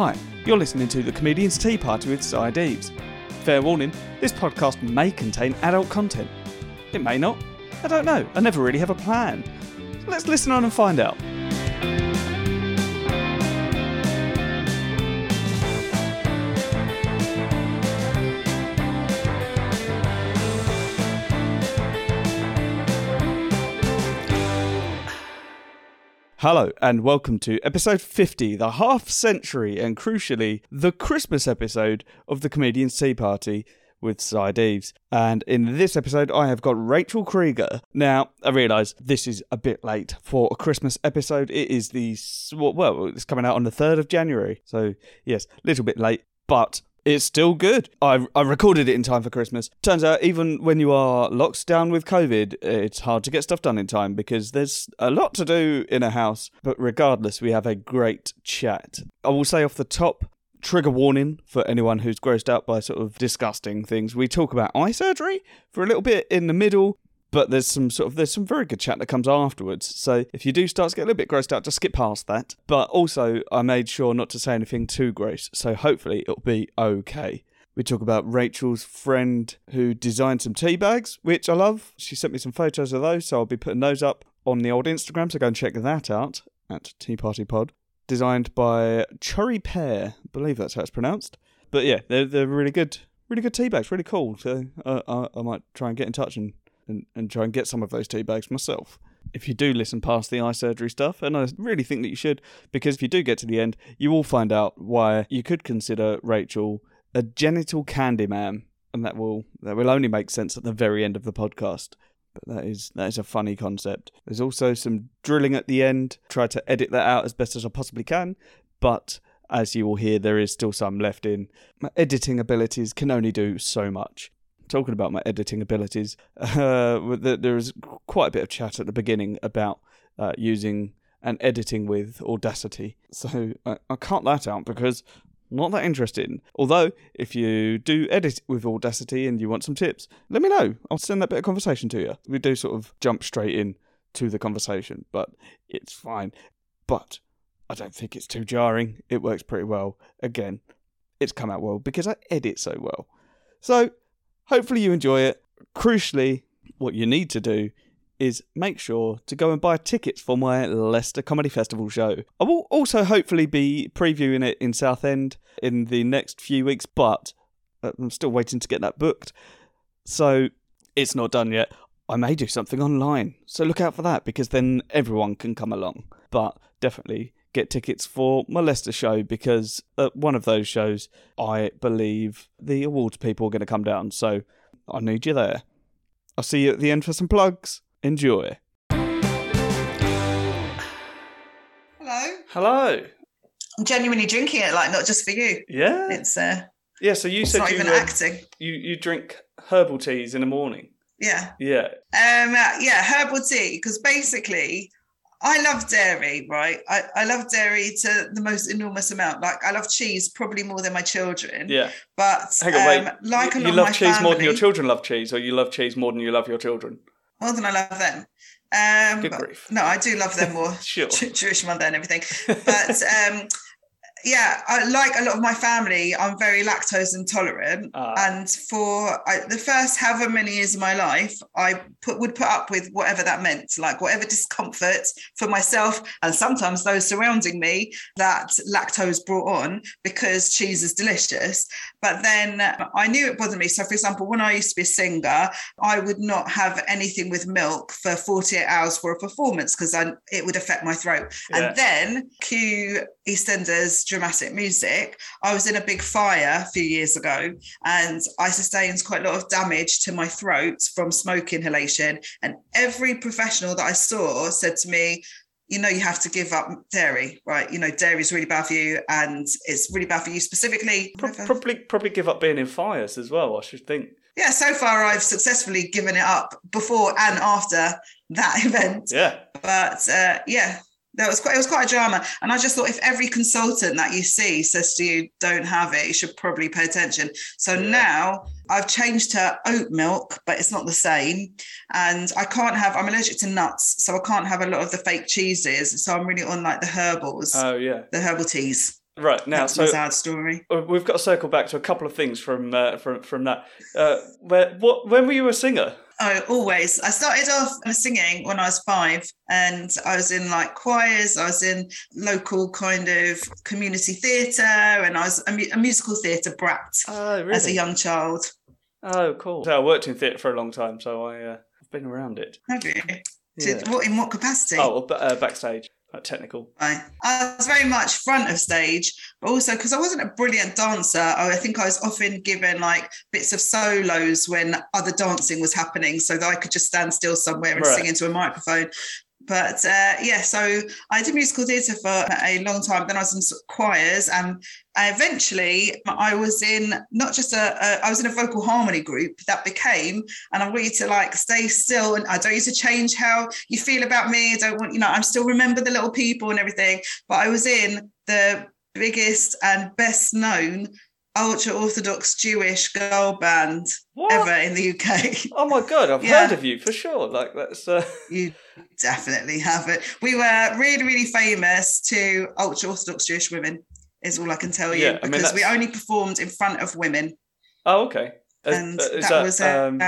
Hi, you're listening to The Comedian's Tea Party with Si Deaves. Fair warning, this podcast may contain adult content. It may not. I don't know. I never really have a plan. So let's listen on and find out. Hello, and welcome to episode 50, the half century and crucially, the Christmas episode of the Comedian's Tea Party with Si Deaves. And in this episode, I have got Rachel Creeger. Now, I realise this is a bit late for a Christmas episode. It is the, well, it's coming out on the 3rd of January. So, yes, a little bit late, but it's still good. I, I recorded it in time for Christmas. Turns out, even when you are locked down with COVID, it's hard to get stuff done in time because there's a lot to do in a house. But regardless, we have a great chat. I will say off the top, trigger warning for anyone who's grossed out by sort of disgusting things. We talk about eye surgery for a little bit in the middle, but there's some sort of there's some very good chat that comes afterwards. So if you do start to get a little bit grossed out, just skip past that. But also, I made sure not to say anything too gross, so hopefully it'll be okay. We talk about Rachel's friend who designed some tea bags, which I love. She sent me some photos of those, so I'll be putting those up on the old Instagram. So go and check that out at Tea Party Pod. Designed by Shari Pear, I believe that's how it's pronounced. But yeah, they're they're really good, really good tea bags, really cool. So uh, I, I might try and get in touch and and, and try and get some of those tea bags myself. If you do listen past the eye surgery stuff, and I really think that you should, because if you do get to the end, you will find out why you could consider Rachel a genital candy man, and that will that will only make sense at the very end of the podcast. But that is that is a funny concept. There's also some drilling at the end. Try to edit that out as best as I possibly can, but as you will hear, there is still some left in. My editing abilities can only do so much talking about my editing abilities, uh, there was quite a bit of chat at the beginning about uh, using and editing with Audacity. So I, I cut that out because not that interested. Although, if you do edit with Audacity and you want some tips, let me know. I'll send that bit of conversation to you. We do sort of jump straight in to the conversation, but it's fine. But I don't think it's too jarring. It works pretty well. Again, it's come out well because I edit so well. So Hopefully, you enjoy it. Crucially, what you need to do is make sure to go and buy tickets for my Leicester Comedy Festival show. I will also hopefully be previewing it in Southend in the next few weeks, but uh, I'm still waiting to get that booked. So it's not done yet. I may do something online, so look out for that because then everyone can come along. But definitely get tickets for my Leicester show because at one of those shows, I believe the awards people are going to come down. So I need you there. I'll see you at the end for some plugs. Enjoy. Hello. Hello. I'm genuinely drinking it, like not just for you. Yeah. It's uh. Yeah. So you it's said not you even um, acting. you you drink herbal teas in the morning. Yeah. Yeah. Um. uh, Yeah. Herbal tea, because basically. I love dairy, right? I, I love dairy to the most enormous amount. Like I love cheese probably more than my children. Yeah. But Hang on, wait. um, like a you love of my cheese family, more than your children love cheese, or you love cheese more than you love your children? more than I love them. Um, Good grief. No, I do love them more. Sure. Jewish mother and everything. But um, yeah, I, like a lot of my family, I'm very lactose intolerant. Ah. and for I, the first however many years of my life, I put would put up with whatever that meant, like whatever discomfort for myself and sometimes those surrounding me that lactose brought on because cheese is delicious. But then I knew it bothered me. So, for example, when I used to be a singer, I would not have anything with milk for 48 hours for a performance because it would affect my throat. Yeah. And then cue EastEnders dramatic music. I was in a big fire a few years ago and I sustained quite a lot of damage to my throat from smoke inhalation. And every professional that I saw said to me, you know, you have to give up dairy, right? You know, dairy is really bad for you and it's really bad for you specifically. Pro- probably probably give up being in fires as well. I should think. yeah, so far I've successfully given it up before and after that event. Yeah. But uh, yeah, that was quite it was quite a drama. And I just thought if every consultant that you see says to you don't have it, you should probably pay attention. So Yeah. now I've changed to oat milk, but it's not the same. And I can't have I'm allergic to nuts, so I can't have a lot of the fake cheeses. So I'm really on like the herbals, Oh yeah. the herbal teas. Right now, That's so sad story. uh, we've got to circle back to a couple of things from uh, from from that. Uh, where what when were you a singer? Oh, always. I started off singing when I was five, and I was in like choirs. I was in local kind of community theatre, and I was a, mu- a musical theatre brat Oh, really? as a young child. Oh, cool. So I worked in theatre for a long time, so I uh, I've been around it. Have you? Yeah. Did, what in what capacity? Oh, uh, backstage, like technical. Right. I was very much front of stage, but also because I wasn't a brilliant dancer, I think I was often given like bits of solos when other dancing was happening so that I could just stand still somewhere and Right. sing into a microphone. But uh, yeah, so I did musical theatre for a long time. Then I was in sort of choirs, and eventually I was in not just a, a I was in a vocal harmony group that became, and I want you to like stay still, and I don't want you to change how you feel about me. I don't want you know I'm still remember the little people and everything. But I was in the biggest and best known ultra orthodox Jewish girl band What? ever in the UK. Oh my god, I've Yeah. heard of you for sure. Like that's uh, You definitely have it. We were really, really famous to ultra Orthodox Jewish women, is all I can tell you, Yeah, I mean, because we only performed in front of women. oh okay. And uh, is that, that, was uh, um,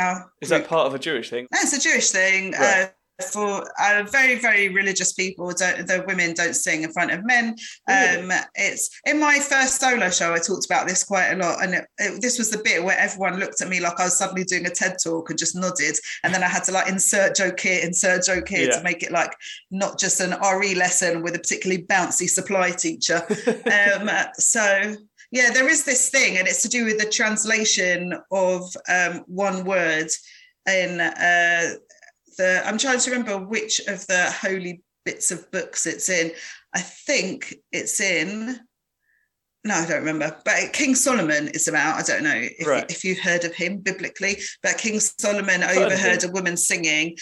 is that part of a Jewish thing? No, it's a Jewish thing. Right. Uh, for uh, very, very religious people, don't, the women don't sing in front of men. Really? Um, it's in my first solo show. I talked about this quite a lot, and it, it, this was the bit where everyone looked at me like I was suddenly doing a TED talk and just nodded, and then I had to like insert joke here, insert joke here Yeah. to make it like not just an RE lesson with a particularly bouncy supply teacher. um, so yeah, there is this thing, and it's to do with the translation of um, one word in uh, the. I'm trying to remember which of the holy bits of books it's in. I think it's in. No, I don't remember. But King Solomon is about. I don't know if, Right. if you've heard of him biblically. But King Solomon overheard a woman singing,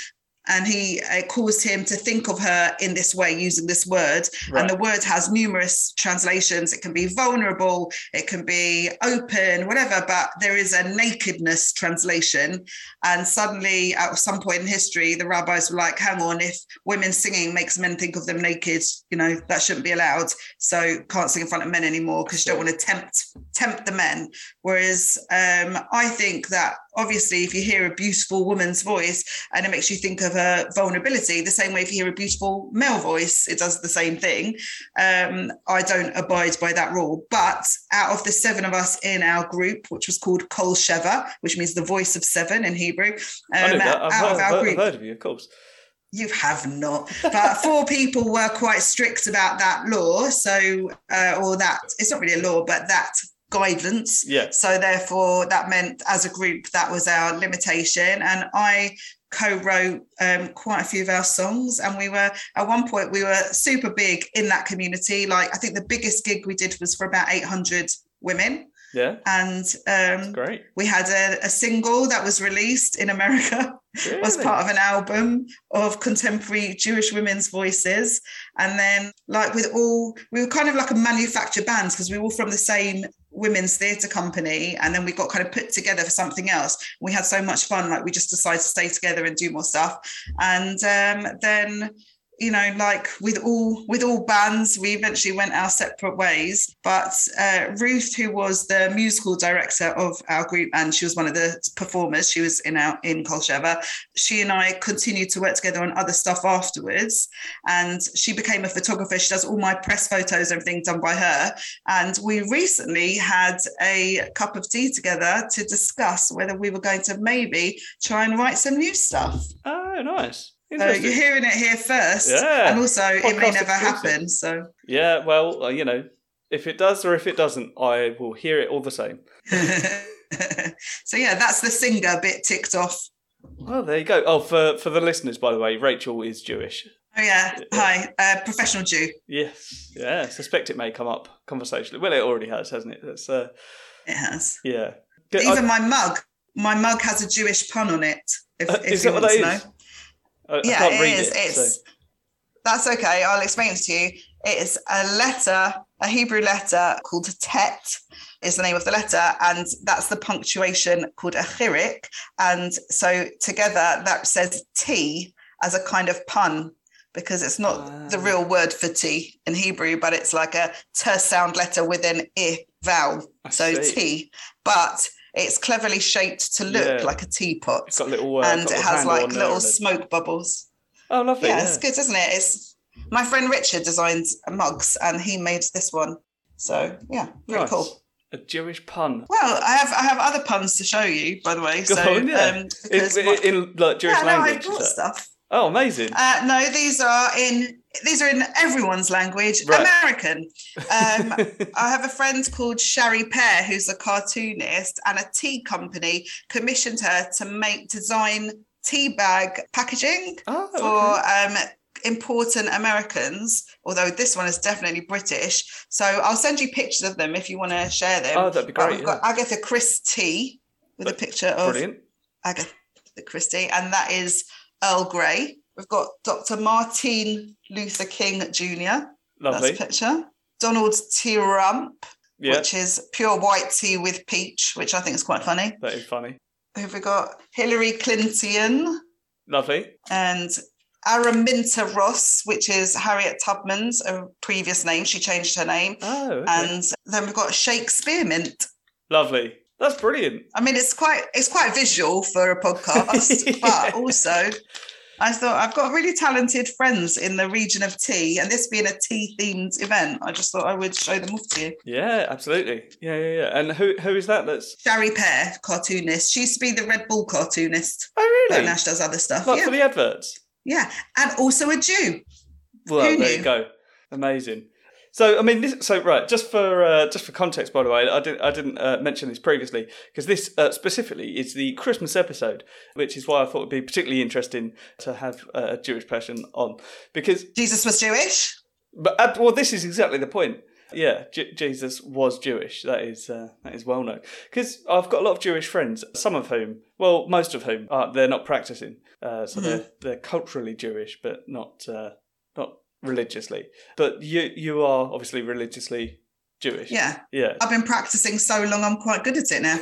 and he uh, caused him to think of her in this way, using this word. Right. And the word has numerous translations. It can be vulnerable, it can be open, whatever, but there is a nakedness translation. And suddenly, at some point in history, the rabbis were like, hang on, if women singing makes men think of them naked, you know, that shouldn't be allowed. So can't sing in front of men anymore because you don't want to tempt tempt the men. Whereas um, I think that obviously if you hear a beautiful woman's voice and it makes you think of her vulnerability, the same way if you hear a beautiful male voice, it does the same thing. Um, I don't abide by that rule. But out of the seven of us in our group, which was called Kol Sheva, which means the voice of seven in Hebrew, um, knew that. I've, out heard, of our I've group, heard of you, of course. you have not, but four people were quite strict about that law. So, uh, or that it's not really a law, but that guidance. Yeah. So, therefore, that meant as a group, that was our limitation. And I co-wrote um, quite a few of our songs and we were at one point we were super big in that community like i think the biggest gig we did was for about 800 women Yeah. and um, great. we had a, a single that was released in america was part of an album of contemporary Jewish women's voices. And then, like with all, we were kind of like a manufactured bands because we were all from the same women's theatre company. And then we got kind of put together for something else. We had so much fun, like we just decided to stay together and do more stuff. And um, then, you know, like with all with all bands, we eventually went our separate ways. But uh, Ruth, who was the musical director of our group, and she was one of the performers, she was in our in Kol Sheva. She and I continued to work together on other stuff afterwards. And she became a photographer. She does all my press photos, everything done by her. And we recently had a cup of tea together to discuss whether we were going to maybe try and write some new stuff. Oh, nice. So you're hearing it here first. Yeah. And also, it may never happen. So, Yeah, well, uh, you know, if it does or if it doesn't, I will hear it all the same. so yeah, that's the singer bit ticked off. Well, there you go. Oh, for for the listeners, by the way, Rachel is Jewish. Oh yeah, hi, uh, professional Jew. Yes, yeah. Suspect it may come up conversationally. Well, it already has, hasn't it? That's uh, It has. yeah. Even my mug, my mug has a Jewish pun on it. If, Uh, if is you that want what to know. is? I, I yeah, can't it read is. it. It's so- that's okay. I'll explain it to you. It's a letter, a Hebrew letter called tet is the name of the letter, and that's the punctuation called a chirik. And so together that says T as a kind of pun. because it's not the Ah. real word for T in Hebrew, but it's like a t sound letter with an i vowel. I so see. tea, but it's cleverly shaped to look Yeah. like a teapot. It's got little uh, and got it has like there little a- smoke bubbles. Oh, lovely. Yeah, Yeah, it's good, isn't it? It's my friend Richard designed mugs and he made this one. So yeah, very Nice. cool. A Jewish pun. Well, I have I have other puns to show you, by the way. Go so on, yeah. um, In, in, in, like Jewish yeah, no, I language. brought stuff. Oh, amazing. Uh, no, these are in these are in everyone's language, Right. American. Um, I have a friend called Shari Pear, who's a cartoonist, and a tea company commissioned her to make design tea bag packaging oh, for um, important Americans. Although this one is definitely British, so I'll send you pictures of them if you want to share them. Oh, that'd be But great. We've got Agatha Christie with a picture of Brilliant. Agatha Christie, and that is Earl Grey. We've got Dr. Martin Luther King Jr. Lovely. That's a picture. Donald T. Rump, Yeah, which is pure white tea with peach, which I think is quite funny. that is funny. Who've we got? Hillary Clinton Lovely. and Araminta Ross, which is Harriet Tubman's a previous name. She changed her name. Oh, okay. And then we've got Shakespeare Mint. lovely. That's brilliant. I mean, it's quite it's quite visual for a podcast, Yeah. but also I thought I've got really talented friends in the region of tea, and this being a tea themed event, I just thought I would show them off to you. Yeah, absolutely. Yeah, yeah, yeah. And who who is that? That's Shari Pear, cartoonist. She used to be the Red Bull cartoonist, oh but really? now she does other stuff. Like yeah, for the adverts. yeah, and also a Jew. Well, there you go. Amazing. So, I mean, this, so right, just for uh, just for context, by the way, I didn't I didn't uh, mention this previously because this uh, specifically is the Christmas episode, which is why I thought it'd be particularly interesting to have a Jewish person on because, Jesus was Jewish. but uh, well, this is exactly the point. Yeah, J- Jesus was Jewish. That is uh, that is well known because I've got a lot of Jewish friends. Some of whom, well, most of whom, are they're not practicing, uh, so they're they're culturally Jewish, but not uh, not religiously. But you you are obviously religiously Jewish. Yeah, Yeah. I've been practicing so long, I'm quite good at it now.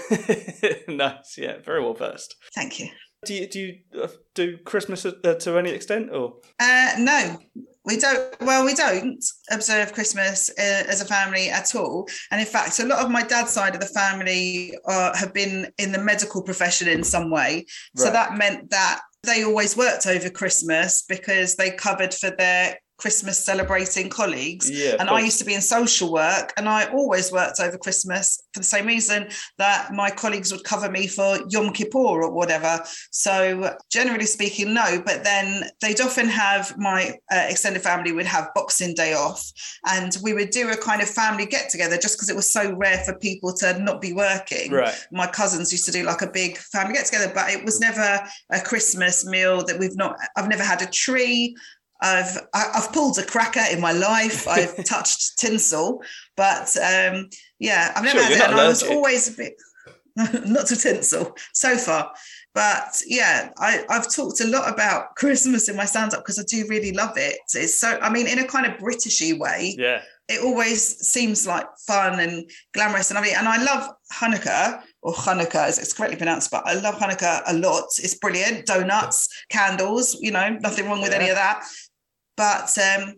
nice. Yeah. Very well versed. Thank you. Do you do you uh, do Christmas uh, to any extent or? Uh, no, we don't. Well, we don't observe Christmas uh, as a family at all. And in fact, a lot of my dad's side of the family uh, have been in the medical profession in some way. So that meant that they always worked over Christmas because they covered for their Christmas celebrating colleagues. Yeah. And I used to be in social work, and I always worked over Christmas for the same reason that my colleagues would cover me for Yom Kippur or whatever. So, generally speaking, no. But then they'd often have my uh, extended family would have Boxing Day off, and we would do a kind of family get together just because it was so rare for people to not be working Right. my cousins used to do like a big family get together, but it was never a Christmas meal that we've not. I've never had a tree. I've I've pulled a cracker in my life. I've touched tinsel, but um, yeah, I've never Sure, had it. And I was always a bit not to tinsel so far. But yeah, I, I've talked a lot about Christmas in my stand up because I do really love it. It's so, I mean, in a kind of Britishy way, Yeah. it always seems like fun and glamorous and everything. And I love Hanukkah or Hanukkah as it's correctly pronounced, but I love Hanukkah a lot. It's brilliant. Donuts, candles, you know, nothing wrong with any of that. But um,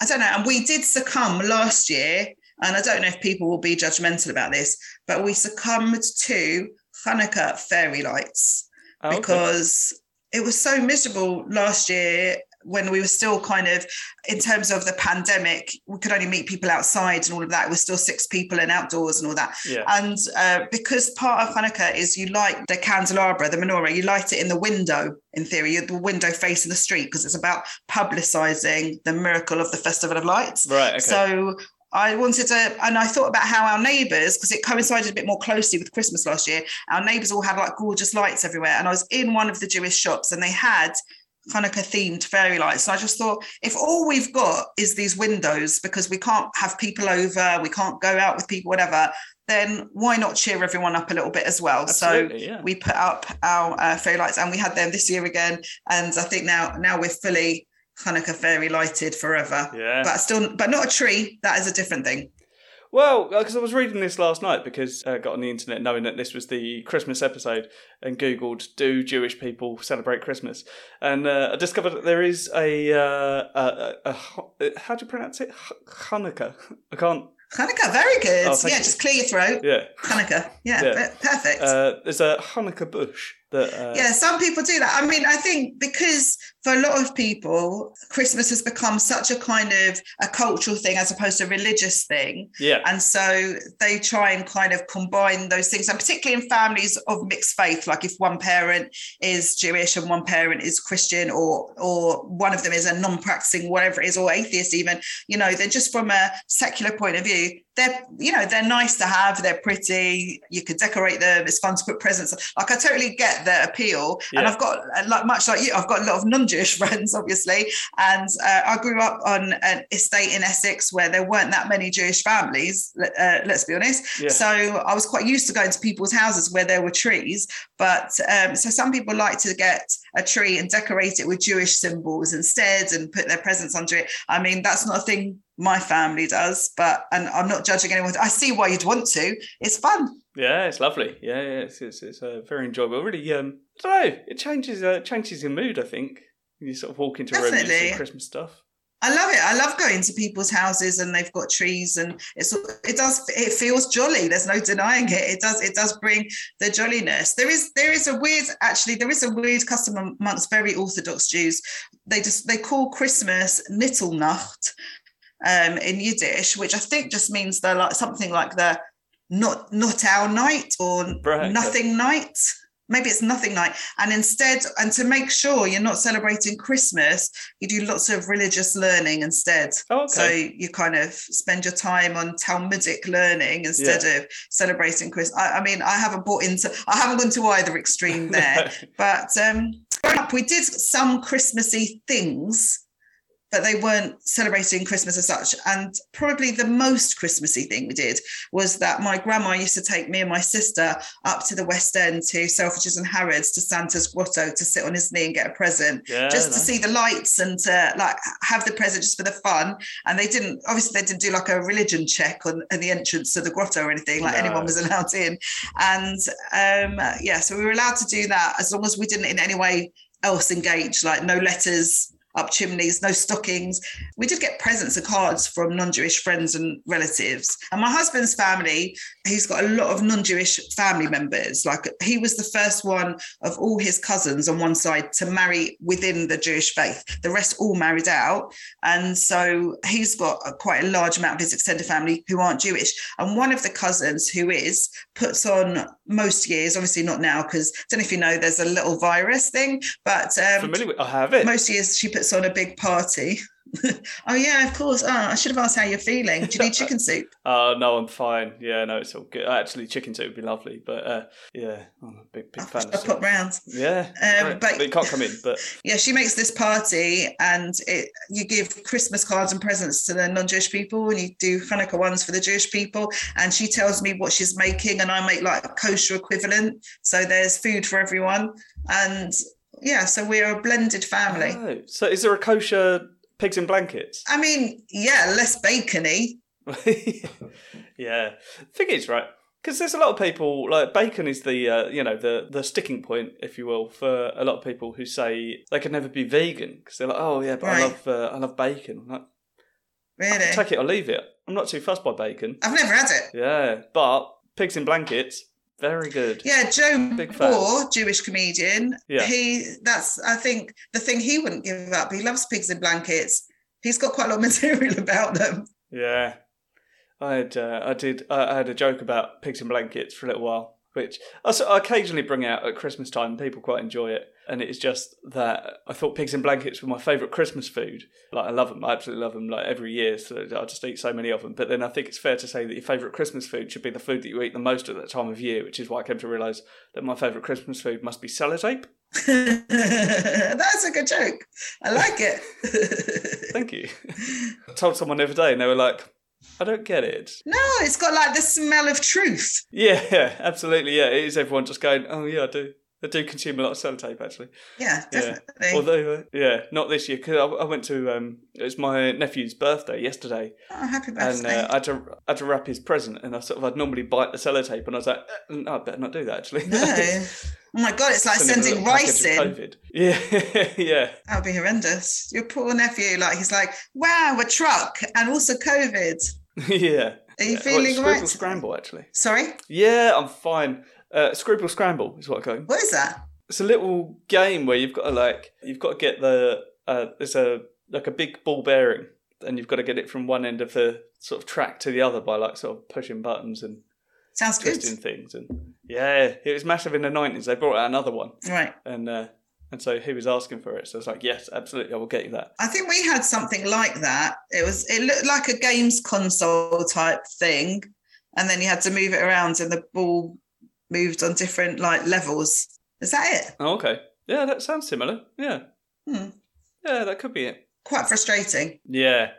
I don't know. And we did succumb last year. And I don't know if people will be judgmental about this, but we succumbed to Hanukkah fairy lights Oh, okay. because it was so miserable last year when we were still kind of in terms of the pandemic we could only meet people outside and all of that we're still six people and outdoors and all that Yeah. and uh, because part of hanukkah is you light the candelabra the menorah you light it in the window in theory the window facing the street because it's about publicizing the miracle of the festival of lights Right. Okay. so I wanted to, and I thought about how our neighbours, because it coincided a bit more closely with Christmas last year, our neighbours all had like gorgeous lights everywhere. And I was in one of the Jewish shops and they had Hanukkah themed fairy lights. And I just thought, if all we've got is these windows because we can't have people over, we can't go out with people, whatever, then why not cheer everyone up a little bit as well? So yeah. we put up our uh, fairy lights and we had them this year again. And I think now now we're fully Hanukkah fairy lighted forever yeah. but still but not a tree that is a different thing Well, because I was reading this last night because I got on the internet knowing that this was the Christmas episode and Googled, do Jewish people celebrate Christmas? And uh, I discovered that there is a, uh, a, a, a, how do you pronounce it? Hanukkah. I can't. Hanukkah, very good. Oh, yeah, you. just clear your throat. Yeah. Hanukkah. Yeah, Yeah. perfect. Uh, there's a Hanukkah bush that. Uh, yeah, some people do that. I mean, I think because for a lot of people, Christmas has become such a kind of a cultural thing as opposed to a religious thing. Yeah. And so they try and kind of combine those things, and particularly in families of mixed faith, like if one parent is Jewish and one parent is Christian, or or one of them is a non-practicing, whatever it is, or atheist even, you know, they're just from a secular point of view, they're you know they're nice to have, they're pretty, you can decorate them, it's fun to put presents. Like I totally get the appeal, and I've got like much like you, I've got a lot of non-Jewish friends, obviously, and uh, I grew up on an estate in Essex where there weren't that many Jewish families. Uh, let's be honest. Yeah. So I was quite used to going to people's houses where there were trees. But um, so some people like to get a tree and decorate it with Jewish symbols instead and put their presents under it. I mean, that's not a thing my family does, but and I'm not judging anyone. I see why you'd want to. It's fun. Yeah, it's lovely. Yeah, yeah, it's it's, it's uh, very enjoyable. Really, um, I don't know. It changes uh, changes your mood. I think when you sort of walk into a room and Christmas stuff. I love it. I love going to people's houses and they've got trees and it's it does it feels jolly. There's no denying it. It does it does bring the jolliness. There is there is a weird actually there is a weird custom amongst very Orthodox Jews. They just they call Christmas Nittelnacht um, in Yiddish, which I think just means they're like something like the not not our night or Right, nothing night. Maybe it's nothing night. And instead, and to make sure you're not celebrating Christmas, you do lots of religious learning instead. Oh, okay. So you kind of spend your time on Talmudic learning instead of celebrating Christmas. I, I mean, I haven't bought into, I haven't gone to either extreme there, but um, growing up, we did some Christmassy things, but they weren't celebrating Christmas as such. And probably the most Christmassy thing we did was that my grandma used to take me and my sister up to the West End to Selfridges and Harrods to Santa's grotto to sit on his knee and get a present yeah, just to see the lights and to like have the present just for the fun. And they didn't obviously they didn't do like a religion check on, on the entrance to the grotto or anything, like No. anyone was allowed in. And um yeah, so we were allowed to do that as long as we didn't in any way else engage, like no letters up chimneys, no stockings. We did get presents and cards from non-Jewish friends and relatives. And my husband's family, he's got a lot of non-Jewish family members. Like he was the first one of all his cousins on one side to marry within the Jewish faith. The rest all married out. And so he's got a, quite a large amount of his extended family who aren't Jewish. And one of the cousins who is puts on most years, obviously not now, because I don't know if you know, there's a little virus thing, but um, Familiar with? I have it. most years she puts on a big party. oh yeah, of course. Oh, I should have asked how you're feeling. Do you need chicken soup? Oh no, I'm fine. Yeah, no, it's all good. Actually, chicken soup would be lovely, but uh, yeah, I'm a big big fan I'll pop soup. round. Yeah, Um, but- you can't come in, but Yeah, she makes this party and it you give Christmas cards and presents to the non-Jewish people and you do Hanukkah ones for the Jewish people. And she tells me what she's making and I make like a kosher equivalent. So there's food for everyone. And yeah, so we're a blended family. Oh, so is there a kosher pigs in blankets? I mean, yeah, less bacony. yeah. Thing is, right? Because there's a lot of people like bacon is the uh, you know the the sticking point, if you will, for a lot of people who say they can never be vegan because they're like, oh yeah, but I love uh, I love bacon. Like, Really. Take it or leave it. I'm not too fussed by bacon. I've never had it. Yeah, but pigs in blankets, very good. Yeah, Joe Big fan. Jewish comedian. Yeah. He that's I think the thing he wouldn't give up. He loves pigs in blankets. He's got quite a lot of material about them. Yeah, I had uh, I did I had a joke about pigs in blankets for a little while, which I occasionally bring out at Christmas time. People quite enjoy it, and it's just that I thought pigs in blankets were my favourite Christmas food. Like I love them, I absolutely love them. Like every year, so I just eat so many of them. But then I think it's fair to say that your favourite Christmas food should be the food that you eat the most at that time of year, which is why I came to realise that my favourite Christmas food must be sellotape. that's a good joke. I like it. Thank you. I told someone the other day, and they were like, "I don't get it." no, it's got like the smell of truth. Yeah, yeah, absolutely. Yeah, it is everyone just going, oh, yeah, I do. I do consume a lot of sellotape actually. Yeah, Yeah. definitely. Although, uh, yeah, not this year because I, I went to um, it was my nephew's birthday yesterday, oh, happy and birthday. uh, I had to I had to wrap his present, and I sort of I'd normally bite the sellotape, and I was like, eh, no, I better not do that actually. no. Oh my God, it's like Send sending little rice in. COVID. Yeah, yeah. That would be horrendous. Your poor nephew, like, he's like, wow, a truck and also COVID. yeah. Are you yeah. feeling well, right? Scramble, actually. Sorry, Yeah, I'm fine. Uh, Screwball Scramble is what I call what is that? It's a little game where you've got to like you've got to get the uh, there's a like a big ball bearing, and you've got to get it from one end of the sort of track to the other by like sort of pushing buttons and Sounds good. twisting things. And yeah, it was massive in the nineties. They brought out another one, Right. and uh, and so he was asking for it. So I was like, yes, absolutely, I will get you that. I think we had something like that. It was it looked like a games console type thing, and then you had to move it around, and the ball moved on different like levels. Is that it? Oh, okay. Yeah, that sounds similar. Yeah. Hmm. Yeah, that could be it. Quite frustrating. Yeah.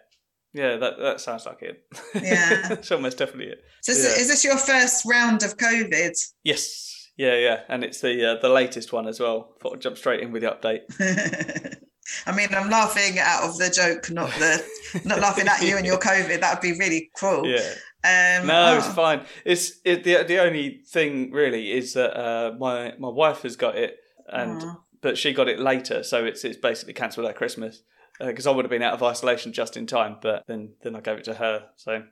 Yeah, that, that sounds like it. Yeah. it's almost definitely it. So is, Yeah. is this your first round of COVID? Yes. Yeah, yeah. And it's the uh, the latest one as well. Thought I'd jump straight in with the update. I mean, I'm laughing out of the joke, not the not laughing at you and your COVID. That would be really cruel. Yeah. Um, No, oh, it's fine. It's it, the the only thing really is that uh, my my wife has got it, and oh. but she got it later, so it's it's basically cancelled our Christmas because I would have been out of isolation just in time, but then then I gave it to her. So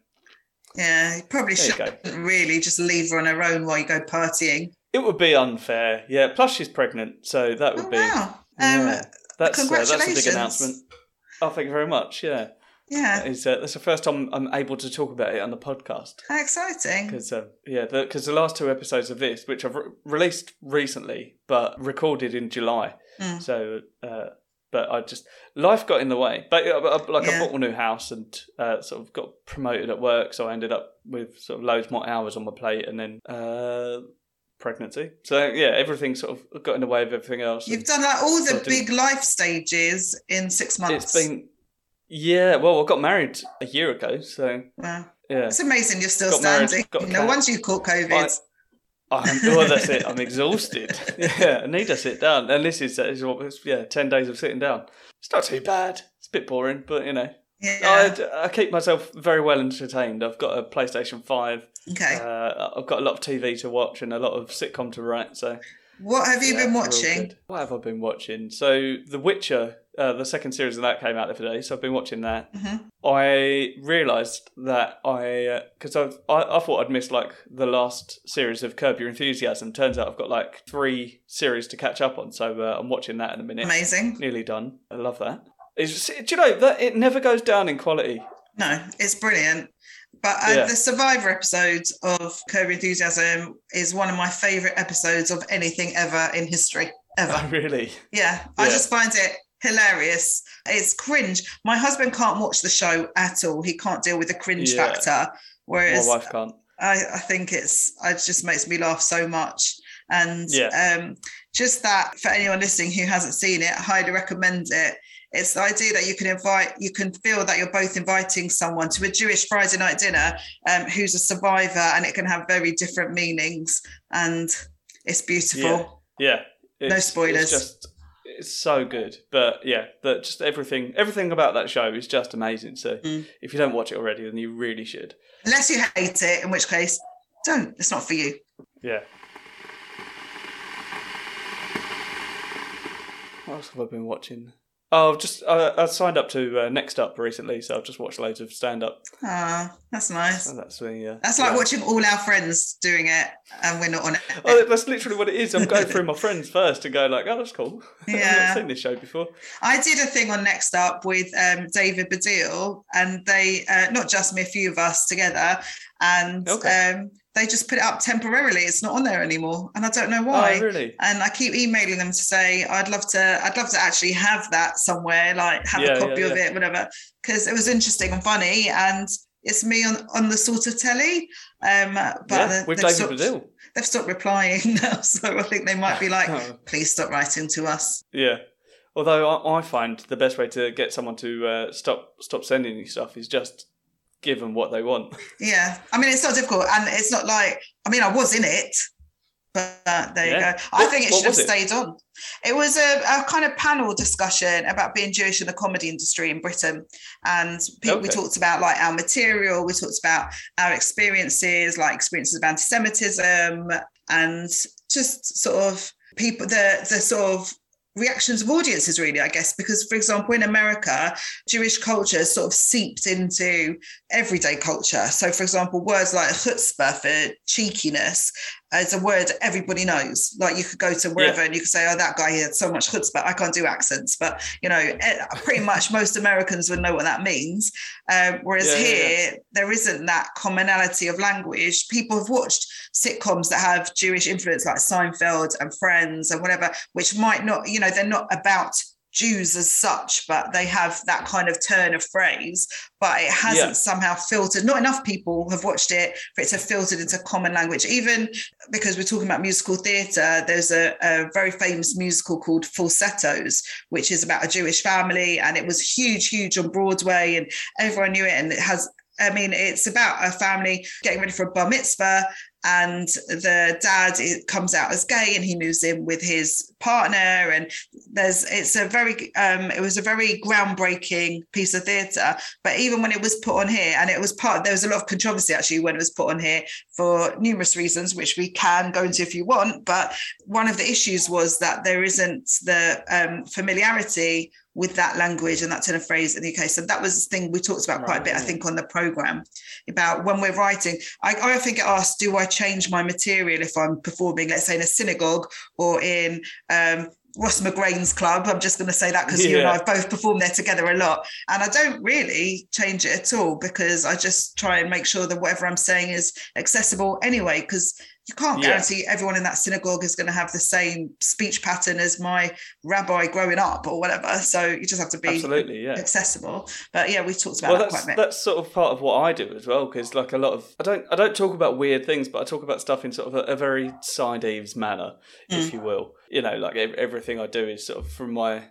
yeah, you probably There shouldn't go. really just leave her on her own while you go partying. it would be unfair. Yeah. Plus she's pregnant, so that would Oh be wow! Um, yeah. that's uh, that's a big announcement. Oh, thank you very much. Yeah, yeah, it's, uh, that's the first time I'm able to talk about it on the podcast. how exciting! Because uh, yeah, because the, last two episodes of this, which I've re- released recently but recorded in July, Mm. so uh, but I just life got in the way. But uh, uh, like I bought a new house and uh, sort of got promoted at work, so I ended up with sort of loads more hours on my plate, and then uh, pregnancy. So yeah, everything sort of got in the way of everything else. You've done like all the big life stages in six months. it's been yeah. Well, I got married a year ago, so wow. yeah. It's amazing you're still Got married, standing. got a no once you caught COVID. I'm, well, that's it. I'm exhausted. Yeah, I need to sit down. And this is, is what, it's, yeah, 10 days of sitting down. It's not too bad. It's a bit boring, but you know, yeah. I, I keep myself very well entertained. I've got a PlayStation 5. okay. Uh, I've got a lot of TV to watch and a lot of sitcom to write. So, what have you yeah, been watching? What have I been watching? So, The Witcher, uh, the second series of that came out the other day. So, I've been watching that. hmm I realised that I because I've I, I thought I'd missed like the last series of Curb Your Enthusiasm. Turns out I've got like three series to catch up on, so uh, I'm watching that in a minute. Amazing. Nearly done. I love that. It's, do you know that it never goes down in quality? No, it's brilliant. But uh, Yeah. the Survivor episode of Curb Enthusiasm is one of my favourite episodes of anything ever in history, ever. really? Yeah, I just find it hilarious. It's cringe. My husband can't watch the show at all. He can't deal with the cringe Yeah. factor. Whereas My wife can't. I, I think it's it just makes me laugh so much. And Yeah. um, just that for anyone listening who hasn't seen it, I highly recommend it. It's the idea that you can invite, you can feel that you're both inviting someone to a Jewish Friday night dinner um, who's a survivor, and it can have very different meanings. And it's beautiful. Yeah. Yeah. No spoilers. It's just it's so good, but yeah, that just everything everything about that show is just amazing. So Mm. if you don't watch it already, then you really should. Unless you hate it, in which case, don't. It's not for you. Yeah. What else have I been watching? Oh, I've just uh, I signed up to uh, Next Up recently, so I've just watched loads of stand up. Ah, that's nice. And that's the uh, That's like yeah. watching all our friends doing it, and we're not on it. Oh, that's literally what it is. I'm going through my friends first to go like, oh, that's cool. I've Yeah. not seen this show before. I did a thing on Next Up with um, David Baddiel, and they, uh, not just me, a few of us together, and Okay. um, they just put it up temporarily. It's not on there anymore, and I don't know why. Oh, really? And I keep emailing them to say I'd love to, I'd love to actually have that somewhere, like have Yeah, a copy yeah, of yeah. it, whatever, because it was interesting and funny, and it's me on on the sort of telly. Um, but yeah, with David stopped, they've stopped replying now, so I think they might be like, Oh, please stop writing to us. yeah. Although I, I find the best way to get someone to uh, stop stop sending you stuff is just give them what they want. Yeah, I mean it's not difficult, and it's not like I mean I was in it, But there Yeah. you go. I What- think it should have it? stayed on. It was a, a kind of panel discussion about being Jewish in the comedy industry in Britain. And pe- we talked about like our material, we talked about our experiences, like experiences of anti-Semitism and just sort of people the the sort of reactions of audiences really i guess because for example in america jewish culture sort of seeped into everyday culture. So for example words like chutzpah for cheekiness is a word everybody knows. Like you could go to wherever and you could say oh that guy he had so much chutzpah. I can't do accents but you know eh, pretty much most americans would know what that means. Um, whereas Yeah, yeah, yeah. here there isn't that commonality of language. People have watched sitcoms that have jewish influence like seinfeld and friends and whatever which might not you know they're not about Jews as such, but they have that kind of turn of phrase, but it hasn't Yeah. somehow filtered. Not enough people have watched it for it to have filtered into common language. Even because we're talking about musical theatre, there's a, a very famous musical called Falsettos, which is about a Jewish family, and it was huge, huge on Broadway, and everyone knew it. And it has, I mean, it's about a family getting ready for a bar mitzvah, and the dad comes out as gay, and he moves in with his partner, and there's it's a very um it was a very groundbreaking piece of theatre. But even when it was put on here and it was part there was a lot of controversy actually when it was put on here for numerous reasons which we can go into if you want. But one of the issues was that there isn't the um, familiarity with that language and that turn of phrase in the UK. So that was the thing we talked about quite a bit, I think, on the program about when we're writing. I, I often get asked, do I change my material if I'm performing, let's say, in a synagogue or in um, Ross McGrain's club? I'm just going to say that because you and I have both performed there together a lot. And I don't really change it at all because I just try and make sure that whatever I'm saying is accessible anyway, because you can't Yeah. guarantee everyone in that synagogue is going to have the same speech pattern as my rabbi growing up or whatever. So you just have to be Absolutely, yeah. accessible. But yeah, we've talked about Well, that that's quite a bit. that's sort of part of what I do as well, because like a lot of I don't I don't talk about weird things, but I talk about stuff in sort of a, a very Si Deaves manner, Mm. if you will. You know, like everything I do is sort of from my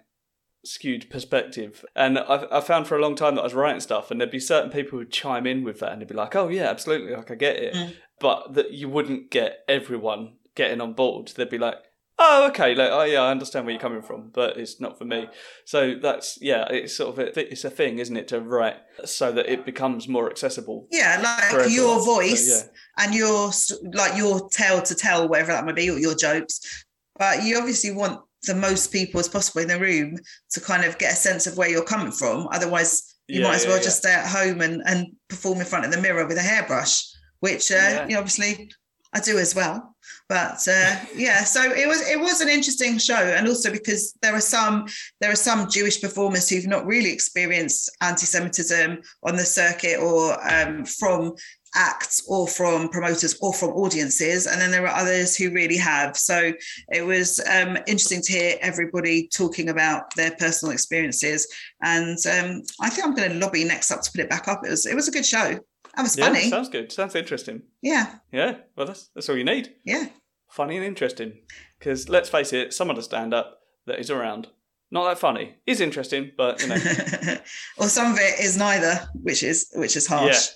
skewed perspective. And I, I found for a long time that I was writing stuff, and there'd be certain people who'd chime in with that, and they'd be like, "Oh yeah, absolutely, like I get it," Mm. but that you wouldn't get everyone getting on board. They'd be like. Oh, okay. Like, oh, yeah, I understand where you're coming from, but it's not for me. So that's yeah, it's sort of a, it's a thing, isn't it, to write so that it becomes more accessible. Yeah, like your. So, voice yeah. and your like your tale to tell, whatever that might be, or your jokes. But you obviously want the most people as possible in the room to kind of get a sense of where you're coming from. Otherwise, you Yeah, might as well yeah. just stay at home and, and perform in front of the mirror with a hairbrush, which uh, you know, obviously I do as well. But uh, yeah, so it was it was an interesting show, and also because there are some there are some Jewish performers who've not really experienced anti-Semitism on the circuit or um, from acts or from promoters or from audiences and then there are others who really have so it was um, interesting to hear everybody talking about their personal experiences and um, i think i'm going to lobby next up to put it back up it was it was a good show that was Yeah, funny sounds good. Sounds interesting. yeah Yeah, well, that's that's all you need. yeah Funny and interesting. Because let's face it, some of the stand up that is around, not that funny. Is interesting, but you know, or some of it is neither which is which is harsh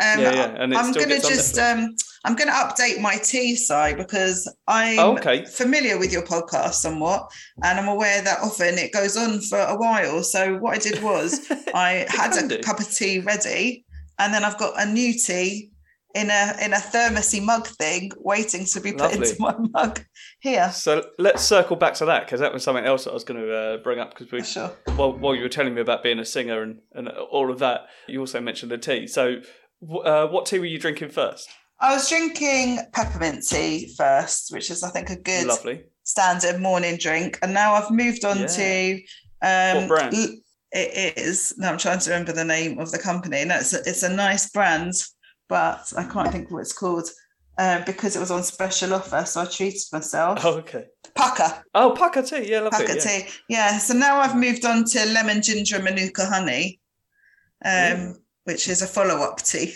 um, yeah, yeah, and i'm going to just um, i'm going to update my tea side because i'm Oh, okay. familiar with your podcast somewhat and i'm aware that often it goes on for a while so what i did was i had a do. cup of tea ready and then i've got a new tea in a in a thermosy mug thing waiting to be put Lovely. into my mug here So let's circle back to that because that was something else that I was going to uh, bring up because we sure while, while you were telling me about being a singer and, and all of that, you also mentioned the tea. So, uh, what tea were you drinking first? i was drinking peppermint tea first which is i think a good Lovely. standard morning drink and now i've moved on Yeah. to um What brand? it is no i'm trying to remember the name of the company no it's a, it's a nice brand but i can't think of what it's called uh, because it was on special offer so i treated myself Oh, okay. pukka Oh, Pukka tea. Yeah, lovely. pukka yeah. tea yeah so now i've moved on to lemon ginger manuka honey um Ooh. Which is a follow-up tea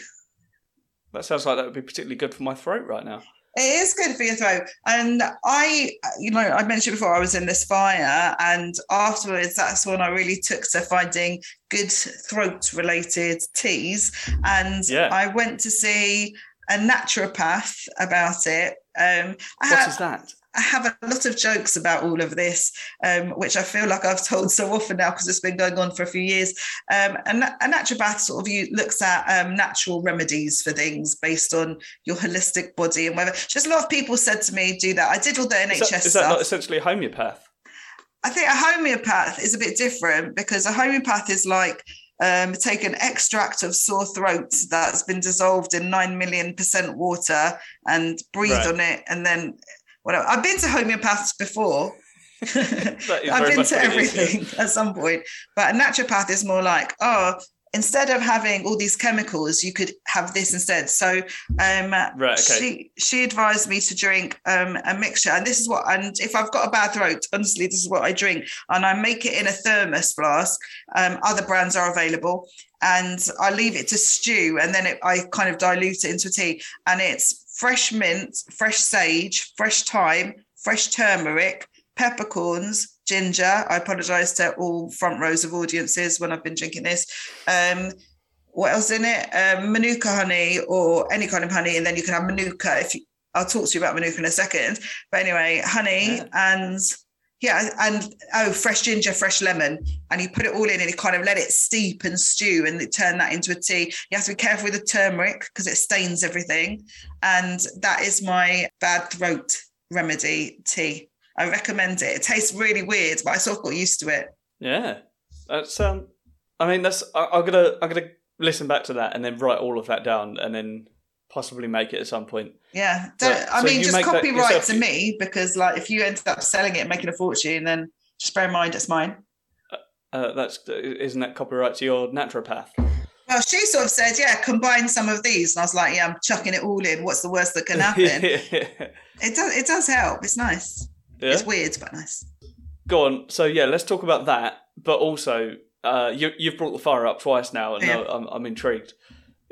That sounds like that would be particularly good for my throat right now. It is good for your throat. And I, you know, I mentioned before I was in this fire, and afterwards, that's when I really took to finding good throat related teas. And Yeah. I went to see a naturopath about it. Um, what is that? I have a lot of jokes about all of this, um, which I feel like I've told so often now because it's been going on for a few years. Um, and a naturopath sort of you looks at um, natural remedies for things based on your holistic body and whether. Just a lot of people said to me, "Do that." I did all the NHS stuff. is that, is that not essentially a homeopath? I think a homeopath is a bit different because a homeopath is like um, take an extract of sore throat that's been dissolved in 9 million percent water and breathe right. on it and then whatever. I've been to homeopaths before. I've been to everything at some point. But a naturopath is more like, oh, instead of having all these chemicals, you could have this instead. So um, right, okay. she she advised me to drink um, a mixture, and this is what. And if I've got a bad throat, honestly, this is what I drink, and I make it in a thermos flask. Um, other brands are available, and I leave it to stew, and then it, I kind of dilute it into a tea, and it's fresh mint, fresh sage, fresh thyme, fresh turmeric, peppercorns, ginger. I apologize to all front rows of audiences when I've been drinking this. Um, what else in it? Um, manuka honey or any kind of honey, and then you can have manuka. If you, I'll talk to you about manuka in a second. But anyway, honey yeah. and yeah, and oh, fresh ginger, fresh lemon, and you put it all in, and you kind of let it steep and stew, and turn that into a tea. You have to be careful with the turmeric because it stains everything, and that is my bad throat remedy tea. I recommend it. It tastes really weird, but I sort of got used to it. Yeah, that's um. I mean, that's I, I'm gonna I'm gonna listen back to that and then write all of that down and then possibly make it at some point. Yeah, I so mean, just copyright to me because like if you end up selling it and making a fortune, then just bear in mind it's mine. Uh, uh that's isn't that copyright to your naturopath? Well, she sort of said, "Yeah, combine some of these," and I was like, "Yeah, I'm chucking it all in. What's the worst that can happen?" it does. It does help. It's nice. Yeah? It's weird, but nice. Go on. So yeah, let's talk about that. But also, uh, you, you've brought the fire up twice now, and yeah. I'm, I'm intrigued.